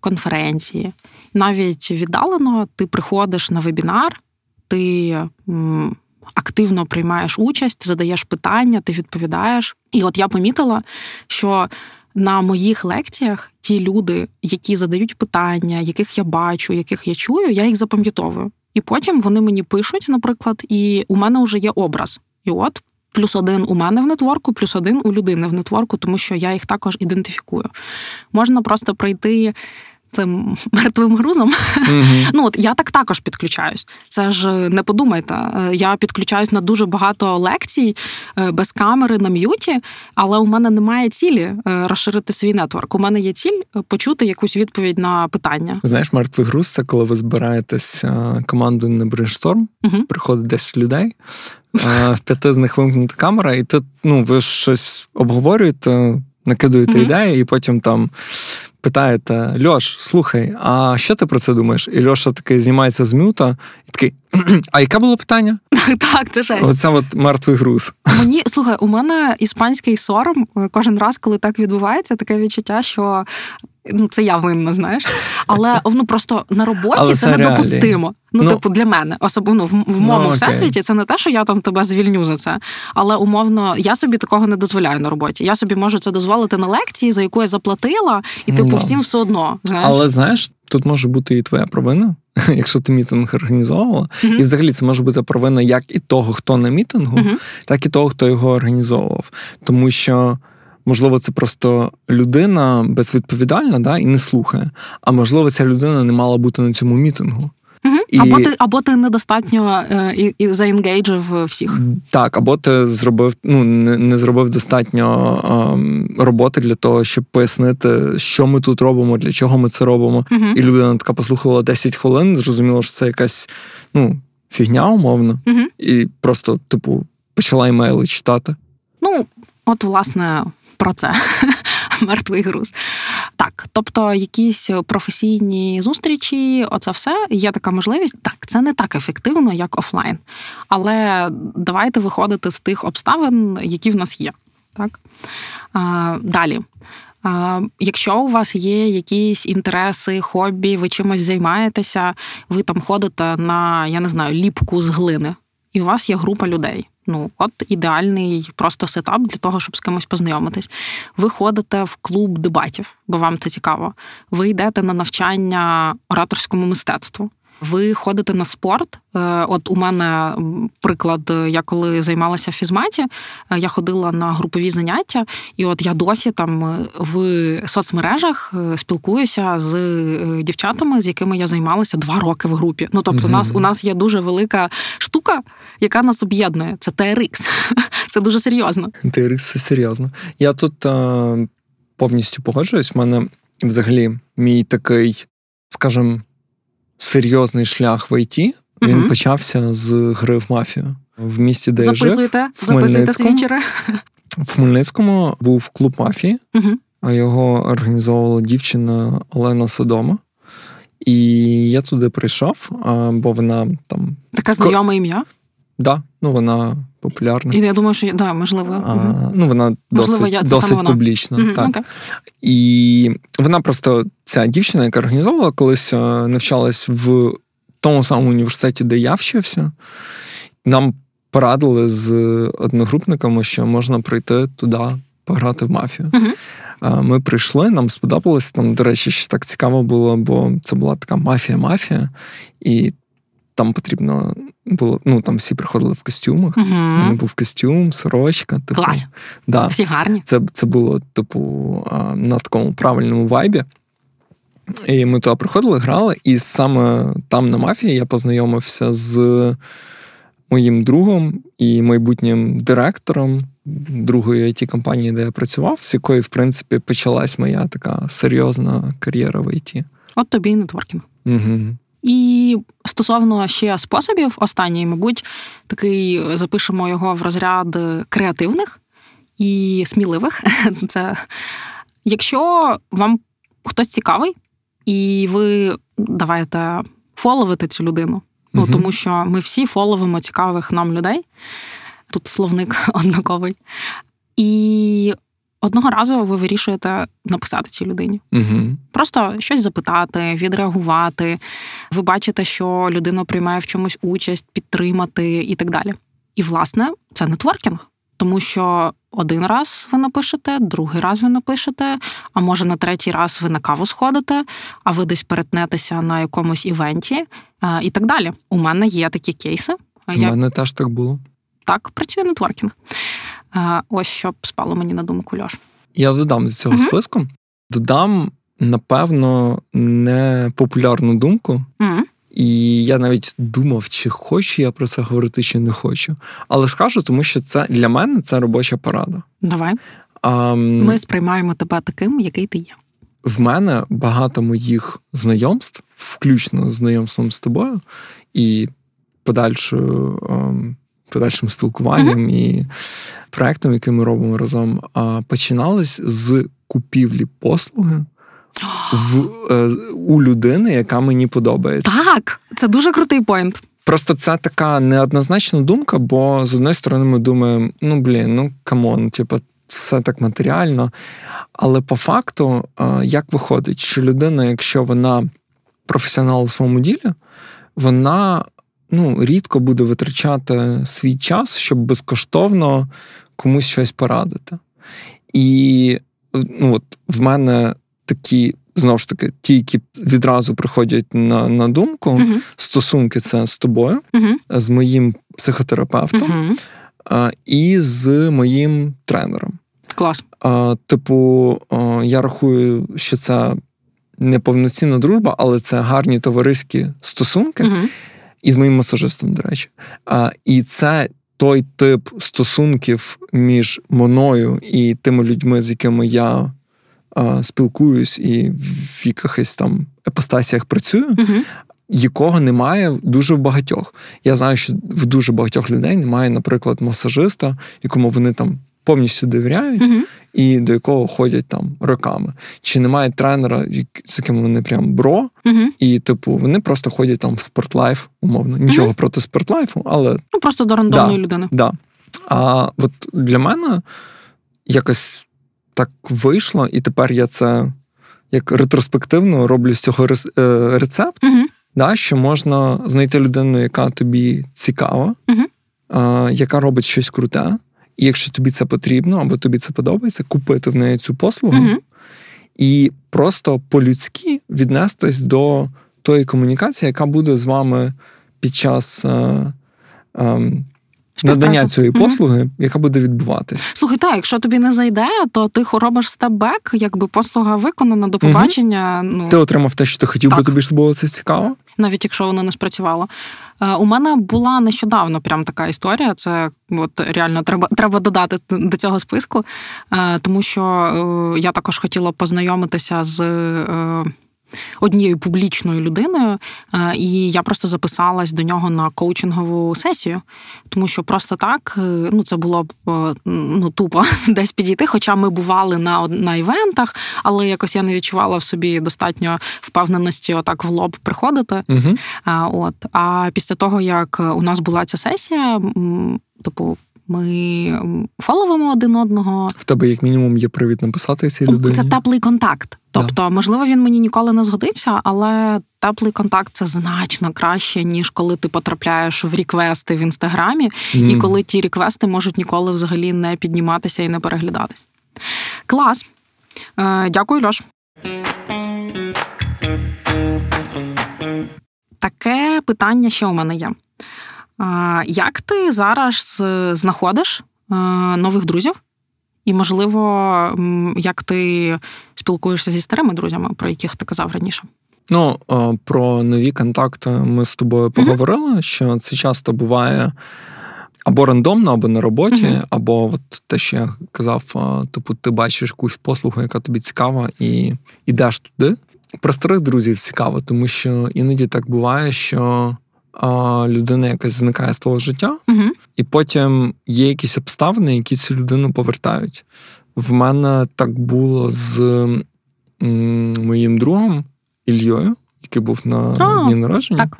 конференції навіть віддалено ти приходиш на вебінар, ти активно приймаєш участь, задаєш питання, ти відповідаєш. І от я помітила, що на моїх лекціях ті люди, які задають питання, яких я бачу, яких я чую, я їх запам'ятовую. І потім вони мені пишуть, наприклад, і у мене вже є образ. І от плюс один у мене в нетворку, плюс один у людини в нетворку, тому що я їх також ідентифікую. Можна просто прийти цим мертвим грузом. Mm-hmm. Ну от я так також підключаюсь. Це ж не подумайте. Е, я підключаюсь на дуже багато лекцій е, без камери на м'юті, але у мене немає цілі е, розширити свій нетворк. У мене є ціль почути якусь відповідь на питання. Знаєш, мертвий груз це коли ви збираєтесь командою на brainstorm, mm-hmm. приходить 10 людей. В п'яти з них вимкнута камера, і тут ну, ви щось обговорюєте, накидуєте mm-hmm. ідеї, і потім там питаєте: Льош, слухай, а що ти про це думаєш? І Льоша такий знімається з mute а і такий. А яке було питання? Так, це жесть. Оце от мертвий груз. Мені слухай, у мене іспанський сором кожен раз, коли так відбувається, таке відчуття, що ну це я винна, знаєш. Але ну просто на роботі Але це, недопустимо. Ну, ну, типу, для мене особливо в, в моєму ну, всесвіті це не те, що я там тебе звільню за це. Але умовно, я собі такого не дозволяю на роботі. Я собі можу це дозволити на лекції, за яку я заплатила, і типу ну, всім все одно. Знаєш? Але знаєш, тут може бути і твоя провина. Якщо ти мітинг організовувала, uh-huh. і взагалі це може бути провина як і того, хто на мітингу, uh-huh. так і того, хто його організовував. Тому що можливо, це просто людина безвідповідальна да, і не слухає. А можливо, ця людина не мала бути на цьому мітингу. І... Або ти або ти недостатньо е, і, і заенгейджив всіх. Так, або ти зробив, ну не, не зробив достатньо е, роботи для того, щоб пояснити, що ми тут робимо, для чого ми це робимо. Угу. І людина така послухала 10 хвилин, зрозуміла, що це якась ну, фігня, умовно, угу. і просто, типу, почала імейли читати. Ну, от, власне, про це мертвий груз. Так, тобто, якісь професійні зустрічі, оце все є така можливість. Так, це не так ефективно, як офлайн. Але давайте виходити з тих обставин, які в нас є. Так? А, Далі. Якщо у вас є якісь інтереси, хобі, ви чимось займаєтеся, ви там ходите на, я не знаю, ліпку з глини, і у вас є група людей. Ну, от ідеальний просто сетап для того, щоб з кимось познайомитись. Ви ходите в клуб дебатів, бо вам це цікаво. Ви йдете на навчання ораторському мистецтву. Ви ходите на спорт. Е, от у мене приклад, я коли займалася в фізматі, е, я ходила на групові заняття, і от я досі там е, в соцмережах спілкуюся з дівчатами, з якими я займалася два роки в групі. Ну тобто, mm-hmm. у нас у нас є дуже велика штука, яка нас об'єднує. Це TRX. Це дуже серйозно. TRX – це серйозно. Я тут а, повністю погоджуюсь. У мене взагалі мій такий, скажімо, серйозний шлях в ІТ, він угу. почався з гри в мафію в місті, де записуйте, я жив, записуйте свічери. В Хмельницькому був клуб мафії, угу. а його організовувала дівчина Олена Содома. І я туди прийшов, бо вона там. Таке знайоме ім'я? Так, да, ну вона популярна. І я думаю, що да, можливо. А, Ну, вона можливо, досить я, досить публічна. Угу, так. Okay. І вона просто ця дівчина, яка організовувала, колись е, навчалась в тому самому університеті, де я вчився. Нам порадили з одногрупниками, що можна прийти туди пограти в мафію. Uh-huh. Ми прийшли, нам сподобалось. Там, до речі, ще так цікаво було, бо це була така мафія-мафія, і там потрібно було. Ну там всі приходили в костюмах. Uh-huh. У мене був костюм, сорочка. Типу, Клас. Да. Всі гарні. Це це було, типу, на такому правильному вайбі. І ми туди приходили, грали, і саме там на мафії я познайомився з моїм другом і майбутнім директором другої it компанії, де я працював, з якої, в принципі, почалась моя така серйозна кар'єра в ІТ. От тобі і нетворкінг. Угу. І стосовно ще способів, останній, мабуть, такий запишемо його в розряд креативних і сміливих. Це якщо вам хтось цікавий, і ви давайте фоловити цю людину. Ну, угу. Тому що ми всі фоловимо цікавих нам людей. Тут словник однаковий. І одного разу ви вирішуєте написати цій людині. Угу. Просто щось запитати, відреагувати. Ви бачите, що людина приймає в чомусь участь, підтримати і так далі. І, власне, це нетворкінг. Тому що один раз ви напишете, другий раз ви напишете, а може на третій раз ви на каву сходите, а ви десь перетнетеся на якомусь івенті і так далі. У мене є такі кейси. У Я... мене теж так було. Так, працює нетворкінг. Ось що спало мені на думку Льош. Я додам з цього угу. списку. Додам, напевно, непопулярну думку. Угу. І я навіть думав, чи хочу я про це говорити, чи не хочу. Але скажу, тому що це для мене це робоча порада. Давай. А, Ми сприймаємо тебе таким, який ти є. В мене багато моїх знайомств, включно з знайомством з тобою, і подальшою, подальшим спілкуванням uh-huh. і проектом, який ми робимо разом, починались з купівлі послуги в, е, у людини, яка мені подобається. Так, це дуже крутий point. Просто це така неоднозначна думка, бо з одної сторони ми думаємо, ну блін, ну come on, типу, все так матеріально. Але по факту, е, як виходить, що людина, якщо вона професіонал у своєму ділі, вона ну, рідко буде витрачати свій час, щоб безкоштовно комусь щось порадити. І ну, от в мене такі, знову ж таки, ті, які відразу приходять на на думку, uh стосунки це з тобою, uh з моїм психотерапевтом uh а, і з моїм тренером. Клас. А, Типу, а, я рахую, що це не повноцінна дружба, але це гарні товариські стосунки. І з моїм масажистом, до речі. А, І це той тип стосунків між мною і тими людьми, з якими я спілкуюсь і в якихось там епостасіях працюю, uh якого немає дуже в багатьох. Я знаю, що в дуже багатьох людей немає, наприклад, масажиста, якому вони там повністю довіряють, uh і до якого ходять там роками. Чи немає тренера, з яким вони прям bro, uh і, типу, вони просто ходять там в спортлайф, умовно. Нічого проти спортлайфу, але. Ну, просто до рандомної да, людини. Да. А от для мене якось так вийшло, і тепер я це як ретроспективно роблю з цього е, рецепт, uh да, що можна знайти людину, яка тобі цікава, uh яка робить щось круте. І якщо тобі це потрібно, або тобі це подобається, купити в неї цю послугу uh і просто по-людськи віднестись до тої комунікації, яка буде з вами під час. Е, е, Надання цієї послуги, mm-hmm. яка буде відбуватись. Слухай, так, якщо тобі не зайде, то ти робиш степ-бек, якби послуга виконана до побачення. Mm-hmm. Ну ти отримав те, що ти хотів, так. бо тобі ж було це цікаво. Навіть якщо воно не спрацювало. Е, у мене була нещодавно прям така історія. Це от реально треба треба додати до цього списку, е, тому що е, я також хотіла познайомитися з однією публічною людиною, е, і я просто записалась до нього на коучингову сесію, тому що просто так е, ну це було б е, ну тупо десь підійти. Хоча ми бували на на івентах, але якось я не відчувала в собі достатньо впевненості, отак в лоб приходити. Угу. От а після того як у нас була ця сесія, типу. Ми фоловимо один одного. В тебе, як мінімум, є привід написати цій людині? Це теплий контакт. Тобто, да. можливо, він мені ніколи не згодиться, але теплий контакт це значно краще, ніж коли ти потрапляєш в реквести в інстаграмі, mm. і коли ті реквести можуть ніколи взагалі не підніматися і не переглядати. Клас. Е, Дякую, Льош. Таке питання ще у мене є. Як ти зараз знаходиш е, нових друзів? І, можливо, як ти спілкуєшся зі старими друзями, про яких ти казав раніше? Ну, е, про нові контакти ми з тобою поговорили, mm-hmm. що це часто буває або рандомно, або на роботі, mm-hmm. або от те, що я казав, е, типу, ти бачиш якусь послугу, яка тобі цікава, і йдеш туди. Про старих друзів цікаво, тому що іноді так буває, що людина якась зникає з твого життя, угу. і потім є якісь обставини, які цю людину повертають. В мене так було з м, моїм другом Ільєю, який був на О, дні народження. Так.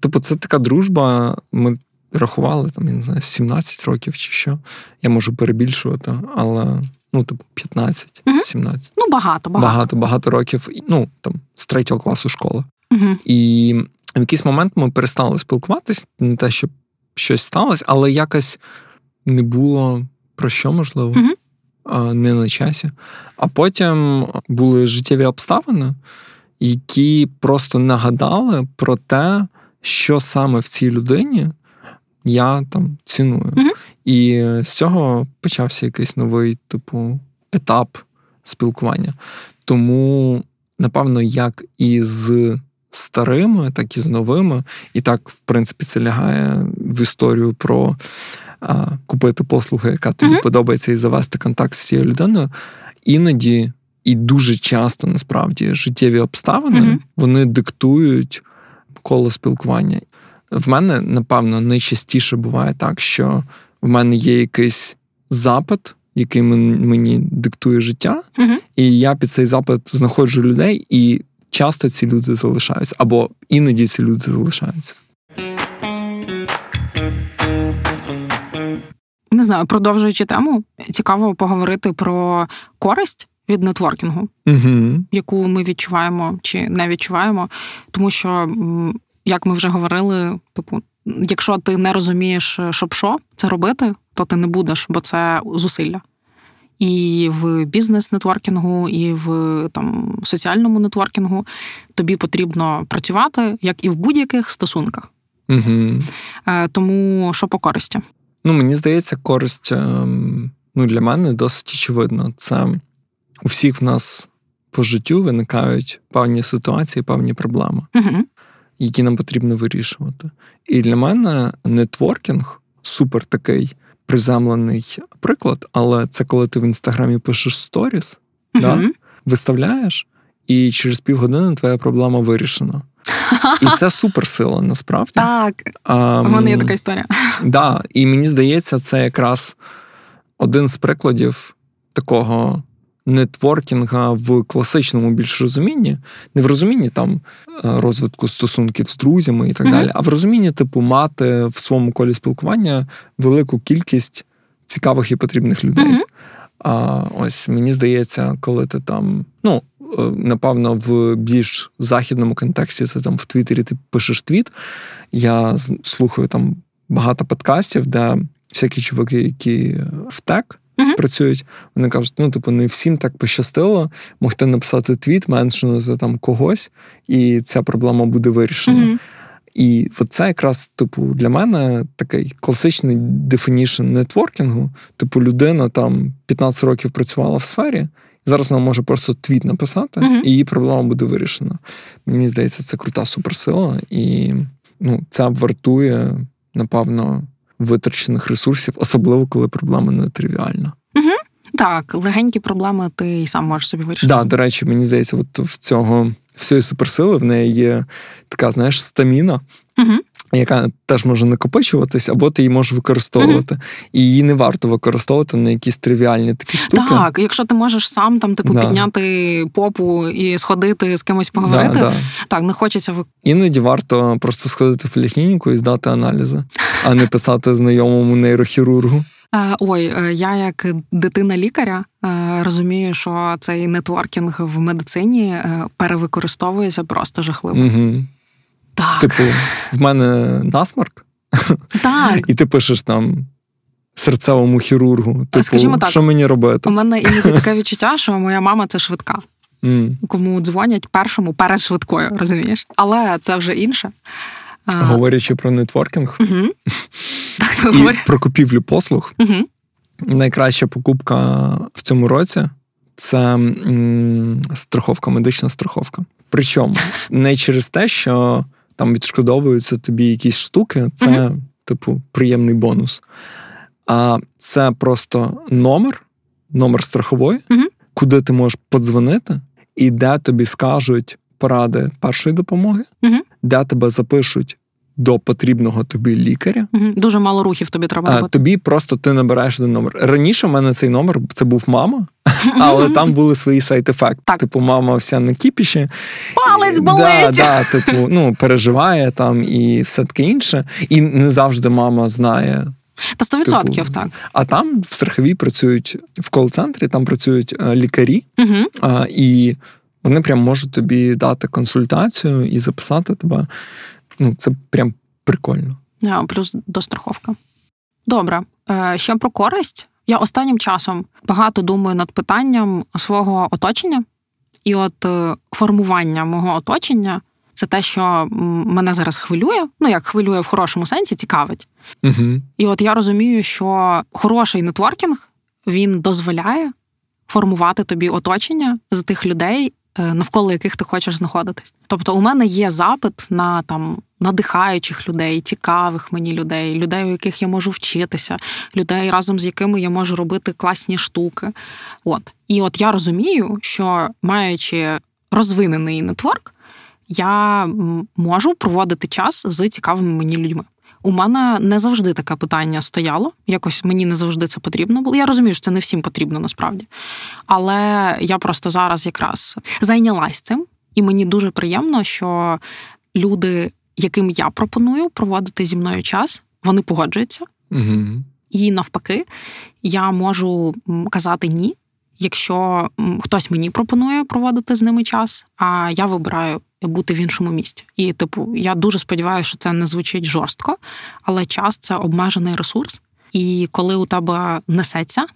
Тобто, це така дружба. Ми рахували там, я не знаю, 17 років чи що. Я можу перебільшувати, але ну, типу, 15, угу. 17. Ну, багато, багато. Багато, багато років. Ну, там, з третього класу школи. Угу. І в якийсь момент ми перестали спілкуватись, не те, щоб щось сталося, але якось не було про що можливо, угу. не на часі. А потім були життєві обставини, які просто нагадали про те, що саме в цій людині я там ціную. Угу. І з цього почався якийсь новий, типу, етап спілкування. Тому, напевно, як і з старими, так і з новими. І так, в принципі, це лягає в історію про а, купити послуги, яка тобі uh-huh. подобається, і завести контакт з цією людиною. Іноді і дуже часто насправді життєві обставини uh-huh. вони диктують коло спілкування. В мене, напевно, найчастіше буває так, що в мене є якийсь запит. Який мені диктує життя, uh-huh. і я під цей запит знаходжу людей, і часто ці люди залишаються, або іноді ці люди залишаються. Не знаю, продовжуючи тему, цікаво поговорити про користь від нетворкінгу, угу. яку ми відчуваємо чи не відчуваємо. Тому що, як ми вже говорили, типу, якщо ти не розумієш, щоб що це робити, то ти не будеш, бо це зусилля і в бізнес-нетворкінгу, і в там соціальному нетворкінгу тобі потрібно працювати, як і в будь-яких стосунках. Угу. Тому що по користі? Ну, мені здається, користь ем, ну, для мене досить очевидно. Це у всіх в нас по життю виникають певні ситуації, певні проблеми, угу. які нам потрібно вирішувати. І для мене нетворкінг супер такий приземлений приклад, але це коли ти в інстаграмі пишеш сторіс, uh-huh. да, виставляєш, і через півгодини твоя проблема вирішена. І це суперсила насправді. Так, а, у мене є така історія. Да, І мені здається, це якраз один з прикладів такого нетворкінга в класичному більш розумінні, не в розумінні там е, розвитку стосунків з друзями і так далі, а в розумінні, типу, мати в своєму колі спілкування велику кількість цікавих і потрібних людей. А ось мені здається, коли ти там, ну. Е, напевно, в більш західному контексті це там в Твіттері ти пишеш твіт. Я слухаю там багато подкастів, де всякі чуваки, які в tech, uh працюють. Вони кажуть, ну типу, не всім так пощастило, могти написати твіт, менше ну там когось, і ця проблема буде вирішена. uh І от це якраз, типу, для мене такий класичний definition нетворкінгу. Типу, людина там 15 років працювала в сфері. Зараз вона може просто твіт написати, uh і її проблема буде вирішена. Мені здається, це крута суперсила, і ну, це вартує, напевно, витрачених ресурсів, особливо коли проблема не тривіальна. Угу. Так, легенькі проблеми ти і сам можеш собі вирішити. Так, да, до речі, мені здається, от в цього всієї суперсили в неї є така, знаєш, стаміна. Угу яка теж може накопичуватись, або ти її можеш використовувати. Mm-hmm. І її не варто використовувати на якісь тривіальні такі штуки. Так, якщо ти можеш сам там типу да. підняти попу і сходити з кимось поговорити, да, да. так не хочеться ви. Іноді варто просто сходити в поліклініку і здати аналізи, а не писати знайомому нейрохірургу. Е, ой, е, я як дитина лікаря е, розумію, що цей нетворкінг в медицині перевикористовується просто жахливо. Угу. Так. Типу, в мене насмарк, Так. і ти пишеш там. Серцевому хірургу, типу, Скажімо так, що мені робити? У мене іноді таке відчуття, що моя мама це швидка, mm. кому дзвонять першому перед швидкою, розумієш? Але це вже інше. Говорячи про нетворкінг uh так, і про купівлю послуг, uh найкраща покупка в цьому році це м, страховка, медична страховка. Причому не через те, що там відшкодовуються тобі якісь штуки, це, uh-huh. типу, приємний бонус. А це просто номер, номер страхової, uh-huh. куди ти можеш подзвонити, і де тобі скажуть поради першої допомоги, uh-huh. де тебе запишуть до потрібного тобі лікаря. Угу. Дуже мало рухів тобі треба робити. Тобі просто ти набираєш один номер. Раніше в мене цей номер це був мама, але там були свої сайт-ефекти. Типу, мама вся на кіпіші. Палець болить! Да, да, типу, ну, переживає там і все таке інше. І не завжди мама знає. Та 100% типу, так. А там в страховій працюють в кол-центрі, там працюють е, лікарі, угу. а, і вони прям можуть тобі дати консультацію і записати тебе ну, це прям прикольно. Yeah, плюс достраховка. Добре. Е, ще про користь. Я останнім часом багато думаю над питанням свого оточення, і от е, формування мого оточення це те, що мене зараз хвилює. Ну, як хвилює в хорошому сенсі, цікавить. Угу. І от я розумію, що хороший нетворкінг він дозволяє формувати тобі оточення з тих людей, навколо яких ти хочеш знаходитись. Тобто, у мене є запит на там надихаючих людей, цікавих мені людей, людей, у яких я можу вчитися, людей, разом з якими я можу робити класні штуки. От і от я розумію, що маючи розвинений нетворк, я можу проводити час з цікавими мені людьми. У мене не завжди таке питання стояло. Якось мені не завжди це потрібно було. Я розумію, що це не всім потрібно насправді. Але я просто зараз якраз зайнялась цим, і мені дуже приємно, що люди, яким я пропоную проводити зі мною час, вони погоджуються. Угу. І навпаки, я можу казати ні, якщо хтось мені пропонує проводити з ними час, а я вибираю бути в іншому місті. І, типу, я дуже сподіваюся, що це не звучить жорстко, але час це обмежений ресурс. І коли у тебе несеться,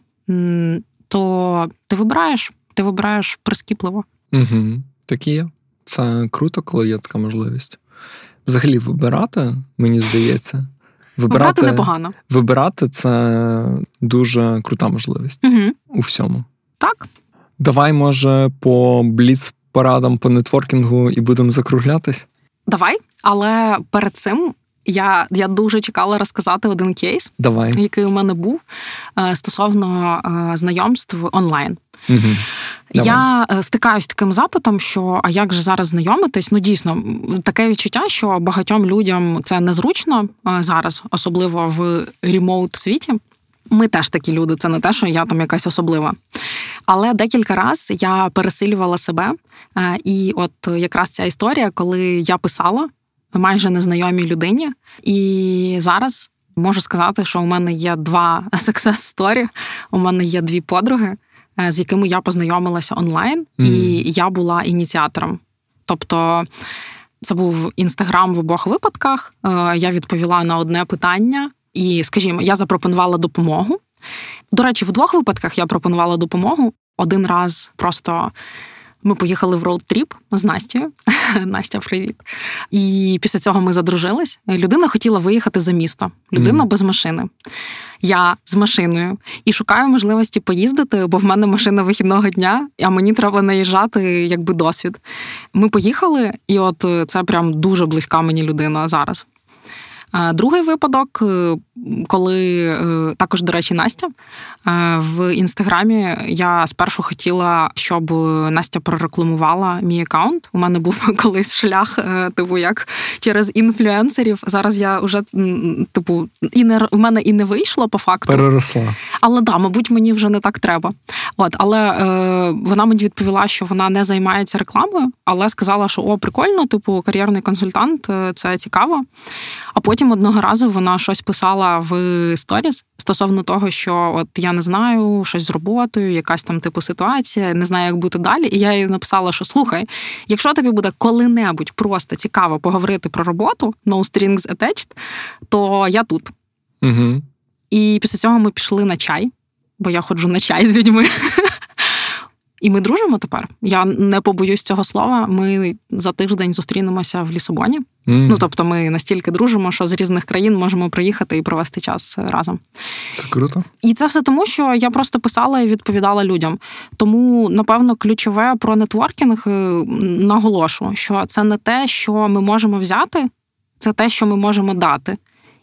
то ти вибираєш, ти вибираєш прискіпливо. Угу. Так і є. Це круто, коли є така можливість. Взагалі, вибирати, мені здається. Вибирати, вибирати непогано. Вибирати це дуже крута можливість угу. у всьому. Так. Давай, може, по бліц порадам по нетворкінгу і будемо закруглятись? Давай, але перед цим. Я я дуже чекала розказати один кейс, Давай. який у мене був е, стосовно е, знайомств онлайн. Угу. Я е, стикаюсь з таким запитом, що а як же зараз знайомитись? Ну дійсно таке відчуття, що багатьом людям це незручно зараз, особливо в ремоут світі. Ми теж такі люди, це не те, що я там якась особлива. Але декілька разів я пересилювала себе. Е, і от якраз ця історія, коли я писала майже незнайомій людині, і зараз можу сказати, що у мене є два success story, У мене є дві подруги, е, з якими я познайомилася онлайн, mm. і я була ініціатором. Тобто. Це був інстаграм в обох випадках. Е, я відповіла на одне питання, і, скажімо, я запропонувала допомогу, До речі, в двох випадках я пропонувала допомогу. Один раз просто ми поїхали в road trip з Настю. Настя, привіт. І після цього ми задружились. Людина хотіла виїхати за місто, людина mm. без машини. Я з машиною і шукаю можливості поїздити, бо в мене машина вихідного дня, а мені треба наїжджати якби досвід. Ми поїхали, і от е, це прям дуже близька мені людина зараз. Другий випадок, е, коли е, також, до речі, Настя е, в інстаграмі я спершу хотіла, щоб Настя прорекламувала мій аккаунт. У мене був колись шлях, типу, як через інфлюенсерів. Зараз я вже типу і не в мене і не вийшло по факту. Переросла. Але да, мабуть, мені вже не так треба. От, але е, вона мені відповіла, що вона не займається рекламою, але сказала, що о, прикольно, типу, кар'єрний консультант, це цікаво. А потім одного разу вона щось писала в сторіс стосовно того, що от я не знаю щось з роботою, якась там типу ситуація, не знаю, як бути далі. І я їй написала, що слухай, якщо тобі буде коли-небудь просто цікаво поговорити про роботу, no strings attached, то я тут. Угу. І після цього ми пішли на чай, бо я ходжу на чай з людьми. І ми дружимо тепер. Я не побоюсь цього слова. Ми за тиждень зустрінемося в Лісабоні. Mm. Ну тобто, ми настільки дружимо, що з різних країн можемо приїхати і провести час разом. Це круто. І це все тому, що я просто писала і відповідала людям. Тому, напевно, ключове про нетворкінг е, наголошу, що це не те, що ми можемо взяти, це те, що ми можемо дати.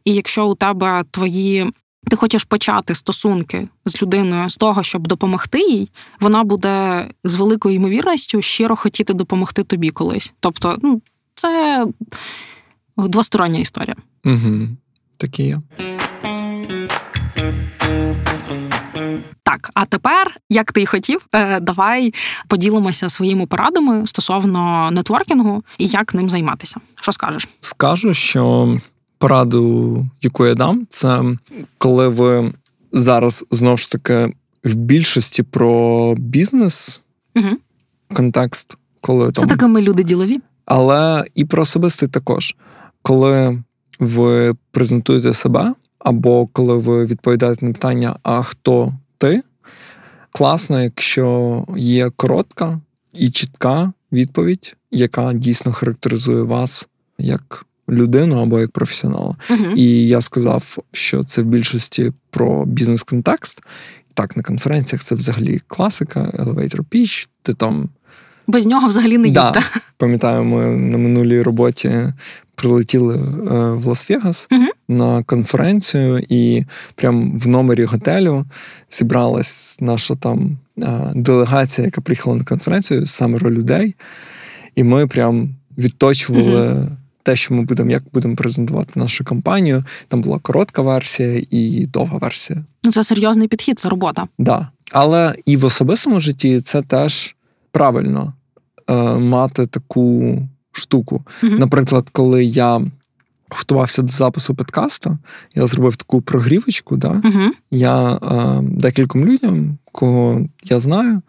І якщо у тебе твої ти хочеш почати стосунки з людиною з того, щоб допомогти їй, вона буде з великою ймовірністю щиро хотіти допомогти тобі колись. Тобто, ну, це двостороння історія. Угу. Такі є. Так, а тепер, як ти й хотів, е, давай поділимося своїми порадами стосовно нетворкінгу і як ним займатися. Що скажеш? Скажу, що пораду, яку я дам, це коли ви зараз знову ж таки в більшості про бізнес угу. контекст, коли Це таке ми люди ділові. Але і про особистий також, коли ви презентуєте себе, або коли ви відповідаєте на питання, а хто ти, класно, якщо є коротка і чітка відповідь, яка дійсно характеризує вас як людину або як професіонала. Uh-huh. І я сказав, що це в більшості про бізнес-контекст. Так, на конференціях це взагалі класика, elevator pitch, ти там. Без нього взагалі не да. Пам'ятаю, ми на минулій роботі прилетіли е, в Лас-Вегас uh-huh. на конференцію, і прямо в номері готелю зібралась наша там е, делегація, яка приїхала на конференцію, семеро людей. І ми прям відточували. Uh-huh те, що ми будемо, як будемо презентувати нашу компанію. Там була коротка версія і довга версія. Ну це серйозний підхід, це робота. Да. Але і в особистому житті це теж правильно е, мати таку штуку. Угу. Наприклад, коли я готувався до запису подкасту, я зробив таку прогрівочку. Да? Угу. Я е, декільком людям, кого я знаю,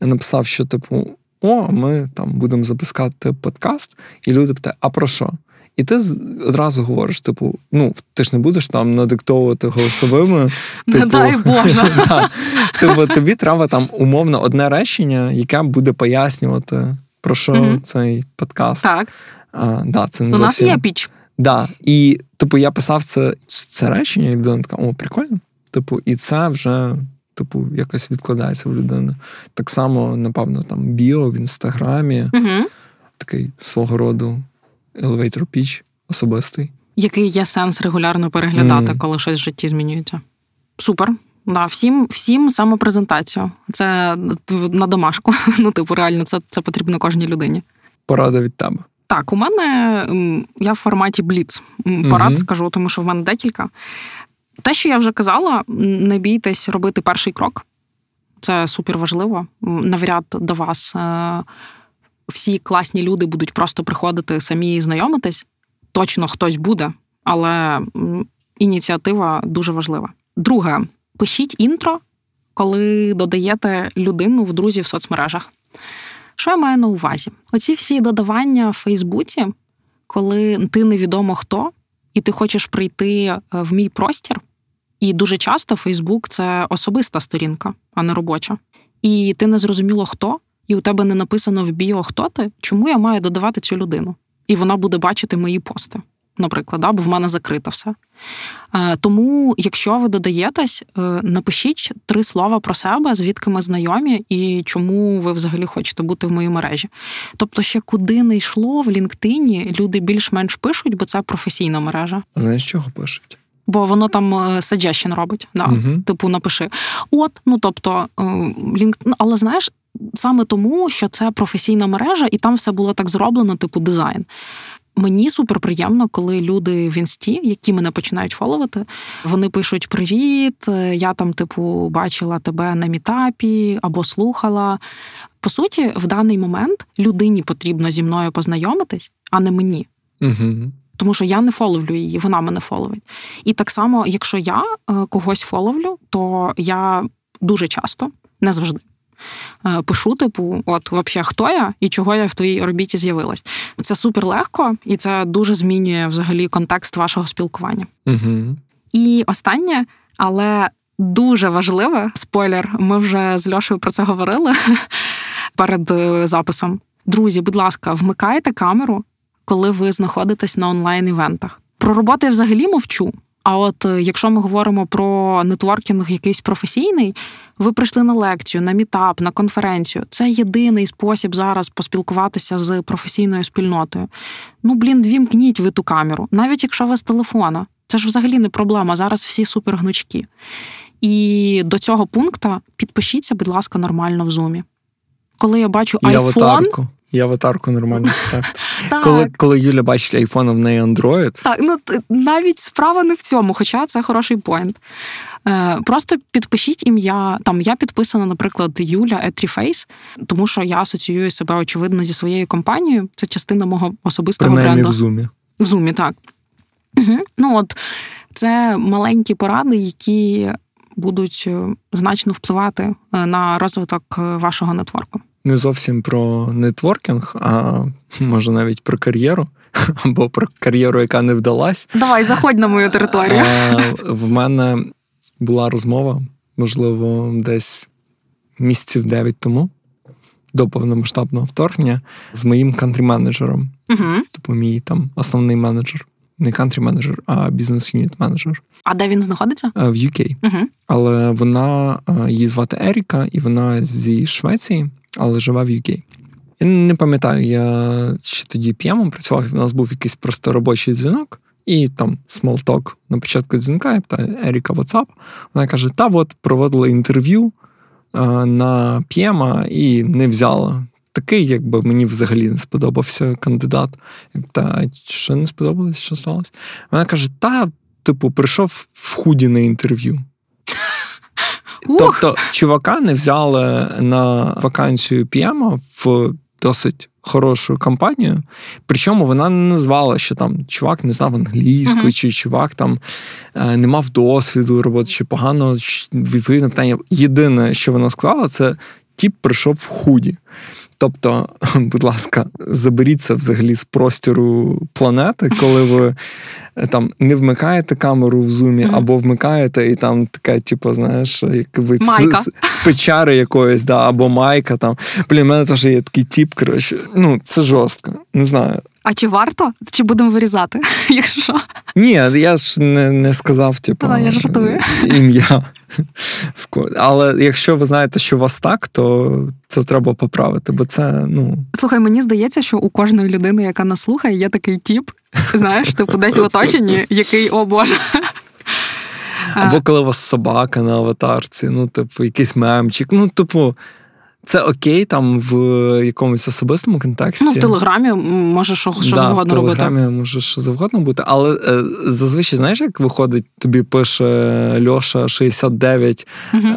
написав, що типу о, ми там будемо запускати подкаст, і люди питають, а про що? І ти одразу говориш: типу, ну, ти ж не будеш там надиктовувати голосовими. Типу, не дай Боже. Типу, тобі треба там умовно одне речення, яке буде пояснювати, про що цей подкаст. Так. Да, це не У нас є піч. Да. І, типу, я писав це це речення, і людина така, о, прикольно. Типу, і це вже типу, якось відкладається в людини. Так само, напевно, там біо в інстаграмі, угу. такий свого роду elevator pitch особистий. Який є сенс регулярно переглядати, mm. коли щось в житті змінюється. Супер. Да, Всім всім самопрезентацію. Це на домашку. Ну, типу, реально, це це потрібно кожній людині. Порада від тебе. Так, у мене я в форматі Бліц. Порад mm скажу, тому що в мене декілька. Те, що я вже казала, не бійтесь робити перший крок. Це супер важливо. Навряд до вас е, всі класні люди будуть просто приходити самі і знайомитись. Точно хтось буде, але ініціатива дуже важлива. Друге, пишіть інтро, коли додаєте людину в друзі в соцмережах. Що я маю на увазі? Оці всі додавання в Фейсбуці, коли ти невідомо хто, і ти хочеш прийти е, в мій простір І дуже часто Фейсбук це особиста сторінка, а не робоча. І ти не зрозуміло хто, і у тебе не написано в біо, хто ти, чому я маю додавати цю людину? І вона буде бачити мої пости, наприклад, бо в мене закрито все. Е, тому, якщо ви додаєтесь, е, напишіть три слова про себе, звідки ми знайомі, і чому ви взагалі хочете бути в моїй мережі. Тобто, ще куди не йшло в LinkedIn, люди більш-менш пишуть, бо це професійна мережа. Знаєш, чого пишуть? Бо воно там е, suggestion робить. Да. Угу. Типу, напиши. От, ну тобто, LinkedIn, ну, але знаєш, саме тому, що це професійна мережа, і там все було так зроблено, типу дизайн. Мені супер приємно, коли люди в інсті, які мене починають фоловити, вони пишуть: Привіт, я там, типу, бачила тебе на мітапі або слухала. По суті, в даний момент людині потрібно зі мною познайомитись, а не мені. Угу. Тому що я не фоловлю її, вона мене фоловить. І так само, якщо я е, когось фоловлю, то я дуже часто, не завжди, Е, пишу, типу, от взагалі, хто я і чого я в твоїй орбіті з'явилась. Це супер легко, і це дуже змінює взагалі контекст вашого спілкування. Угу. І останнє, але дуже важливе спойлер, ми вже з Льошею про це говорили перед е, записом. Друзі, будь ласка, вмикайте камеру, коли ви знаходитесь на онлайн-івентах. Про роботу я взагалі мовчу. А от е, якщо ми говоримо про нетворкінг якийсь професійний, ви прийшли на лекцію, на мітап, на конференцію. Це єдиний спосіб зараз поспілкуватися з професійною спільнотою. Ну, блін, вімкніть ви ту камеру, навіть якщо ви з телефона. Це ж взагалі не проблема. Зараз всі супергнучки. І до цього пункту підпишіться, будь ласка, нормально в зумі. Коли я бачу айфон. І аватарку нормально ставити. Коли коли Юля бачить айфон, а в неї Android. Так, ну навіть справа не в цьому, хоча це хороший point. Е, Просто підпишіть ім'я. Там я підписана, наприклад, Юля at Reface, тому що я асоціюю себе очевидно зі своєю компанією. Це частина мого особистого Принаймні бренду. в зумі. В зумі, так. Угу. Ну от це маленькі поради, які будуть е, значно впливати е, на розвиток вашого нетворку не зовсім про нетворкінг, а може навіть про кар'єру. Або про кар'єру, яка не вдалась. Давай, заходь на мою територію. В мене була розмова, можливо, десь місяців дев'ять тому, до повномасштабного вторгнення, з моїм country-менеджером. Угу. Тобто мій там основний менеджер. Не country-менеджер, а business unit менеджер. А де він знаходиться? В UK. Угу. Але вона її звати Еріка, і вона зі Швеції але живе в UK. Я не пам'ятаю, я ще тоді PM ом працював, в нас був якийсь просто робочий дзвінок, і там small talk на початку дзвінка, я питаю Еріка what's up. Вона каже: та от проводила інтерв'ю на п'єма і не взяла. Такий, якби мені взагалі не сподобався кандидат. Та що не сподобалось, що сталося? Вона каже: та, типу, прийшов в худі на інтерв'ю. Тобто чувака не взяли на вакансію п'єма в досить хорошу компанію. Причому вона не назвала, що там чувак не знав англійську, uh-huh. чи чувак там е, не мав досвіду роботи, чи погано відповідне питання. Єдине, що вона сказала, це тіп прийшов в худі. Тобто, будь ласка, заберіться взагалі з простору планети, коли ви е, там не вмикаєте камеру в зумі, mm-hmm. або вмикаєте, і там така, типу, знаєш, як ви з, з печари якоїсь, да, або майка там. Блін, в мене теж є такий тіп, коротше. Ну, це жорстко. Не знаю. А чи варто? Чи будемо вирізати? Якщо ні, я ж не не сказав, типу, я жартую. ім'я. Але якщо ви знаєте, що у вас так, то це треба поправити, бо це ну слухай, мені здається, що у кожної людини, яка нас слухає, є такий тіп, знаєш, типу десь в оточенні, який о Боже. Або коли у вас собака на аватарці, ну, типу, якийсь мемчик, ну, типу. Це окей, там в якомусь особистому контексті. Ну, в Телеграмі може що що да, завгодно робити. В Телеграмі робити. може що завгодно бути, але е, зазвичай, знаєш, як виходить, тобі пише Льоша 69 угу.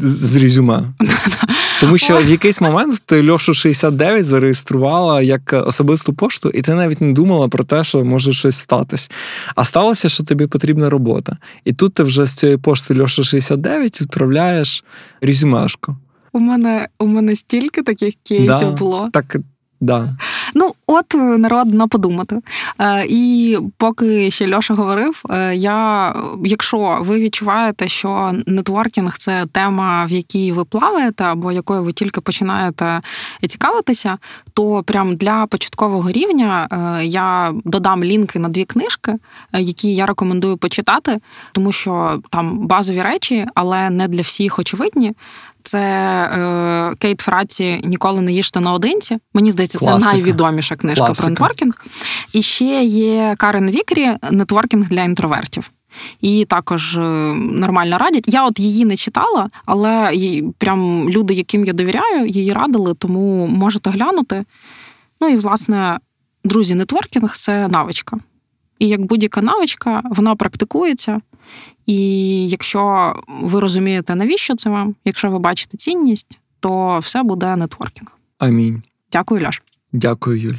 з резюме. Тому що в якийсь момент ти Льошу 69 зареєструвала як особисту пошту, і ти навіть не думала про те, що може щось статись. А сталося, що тобі потрібна робота. І тут ти вже з цієї пошти Льоша 69 відправляєш резюмешку. У мене у мене стільки таких кейсів да, було. Так, да. Ну, от народ на подумати. Е, і поки ще Льоша говорив, е, я, якщо ви відчуваєте, що нетворкінг це тема, в якій ви плаваєте, або якою ви тільки починаєте цікавитися, то прям для початкового рівня е, я додам лінки на дві книжки, які я рекомендую почитати, тому що там базові речі, але не для всіх очевидні. Це е, Кейт Феррацці Ніколи не їжте наодинці. Мені здається, Класика. це найвідоміша книжка Класика. про нетворкінг. І ще є Карен Вікрі Нетворкінг для інтровертів. І також е, нормально радять. Я от її не читала, але прям люди, яким я довіряю, її радили, тому можете глянути. Ну і власне, друзі, нетворкінг це навичка. І як будь-яка навичка, вона практикується. І якщо ви розумієте, навіщо це вам, якщо ви бачите цінність, то все буде нетворкінг. Амінь. Дякую, Ляш. Дякую, Юль.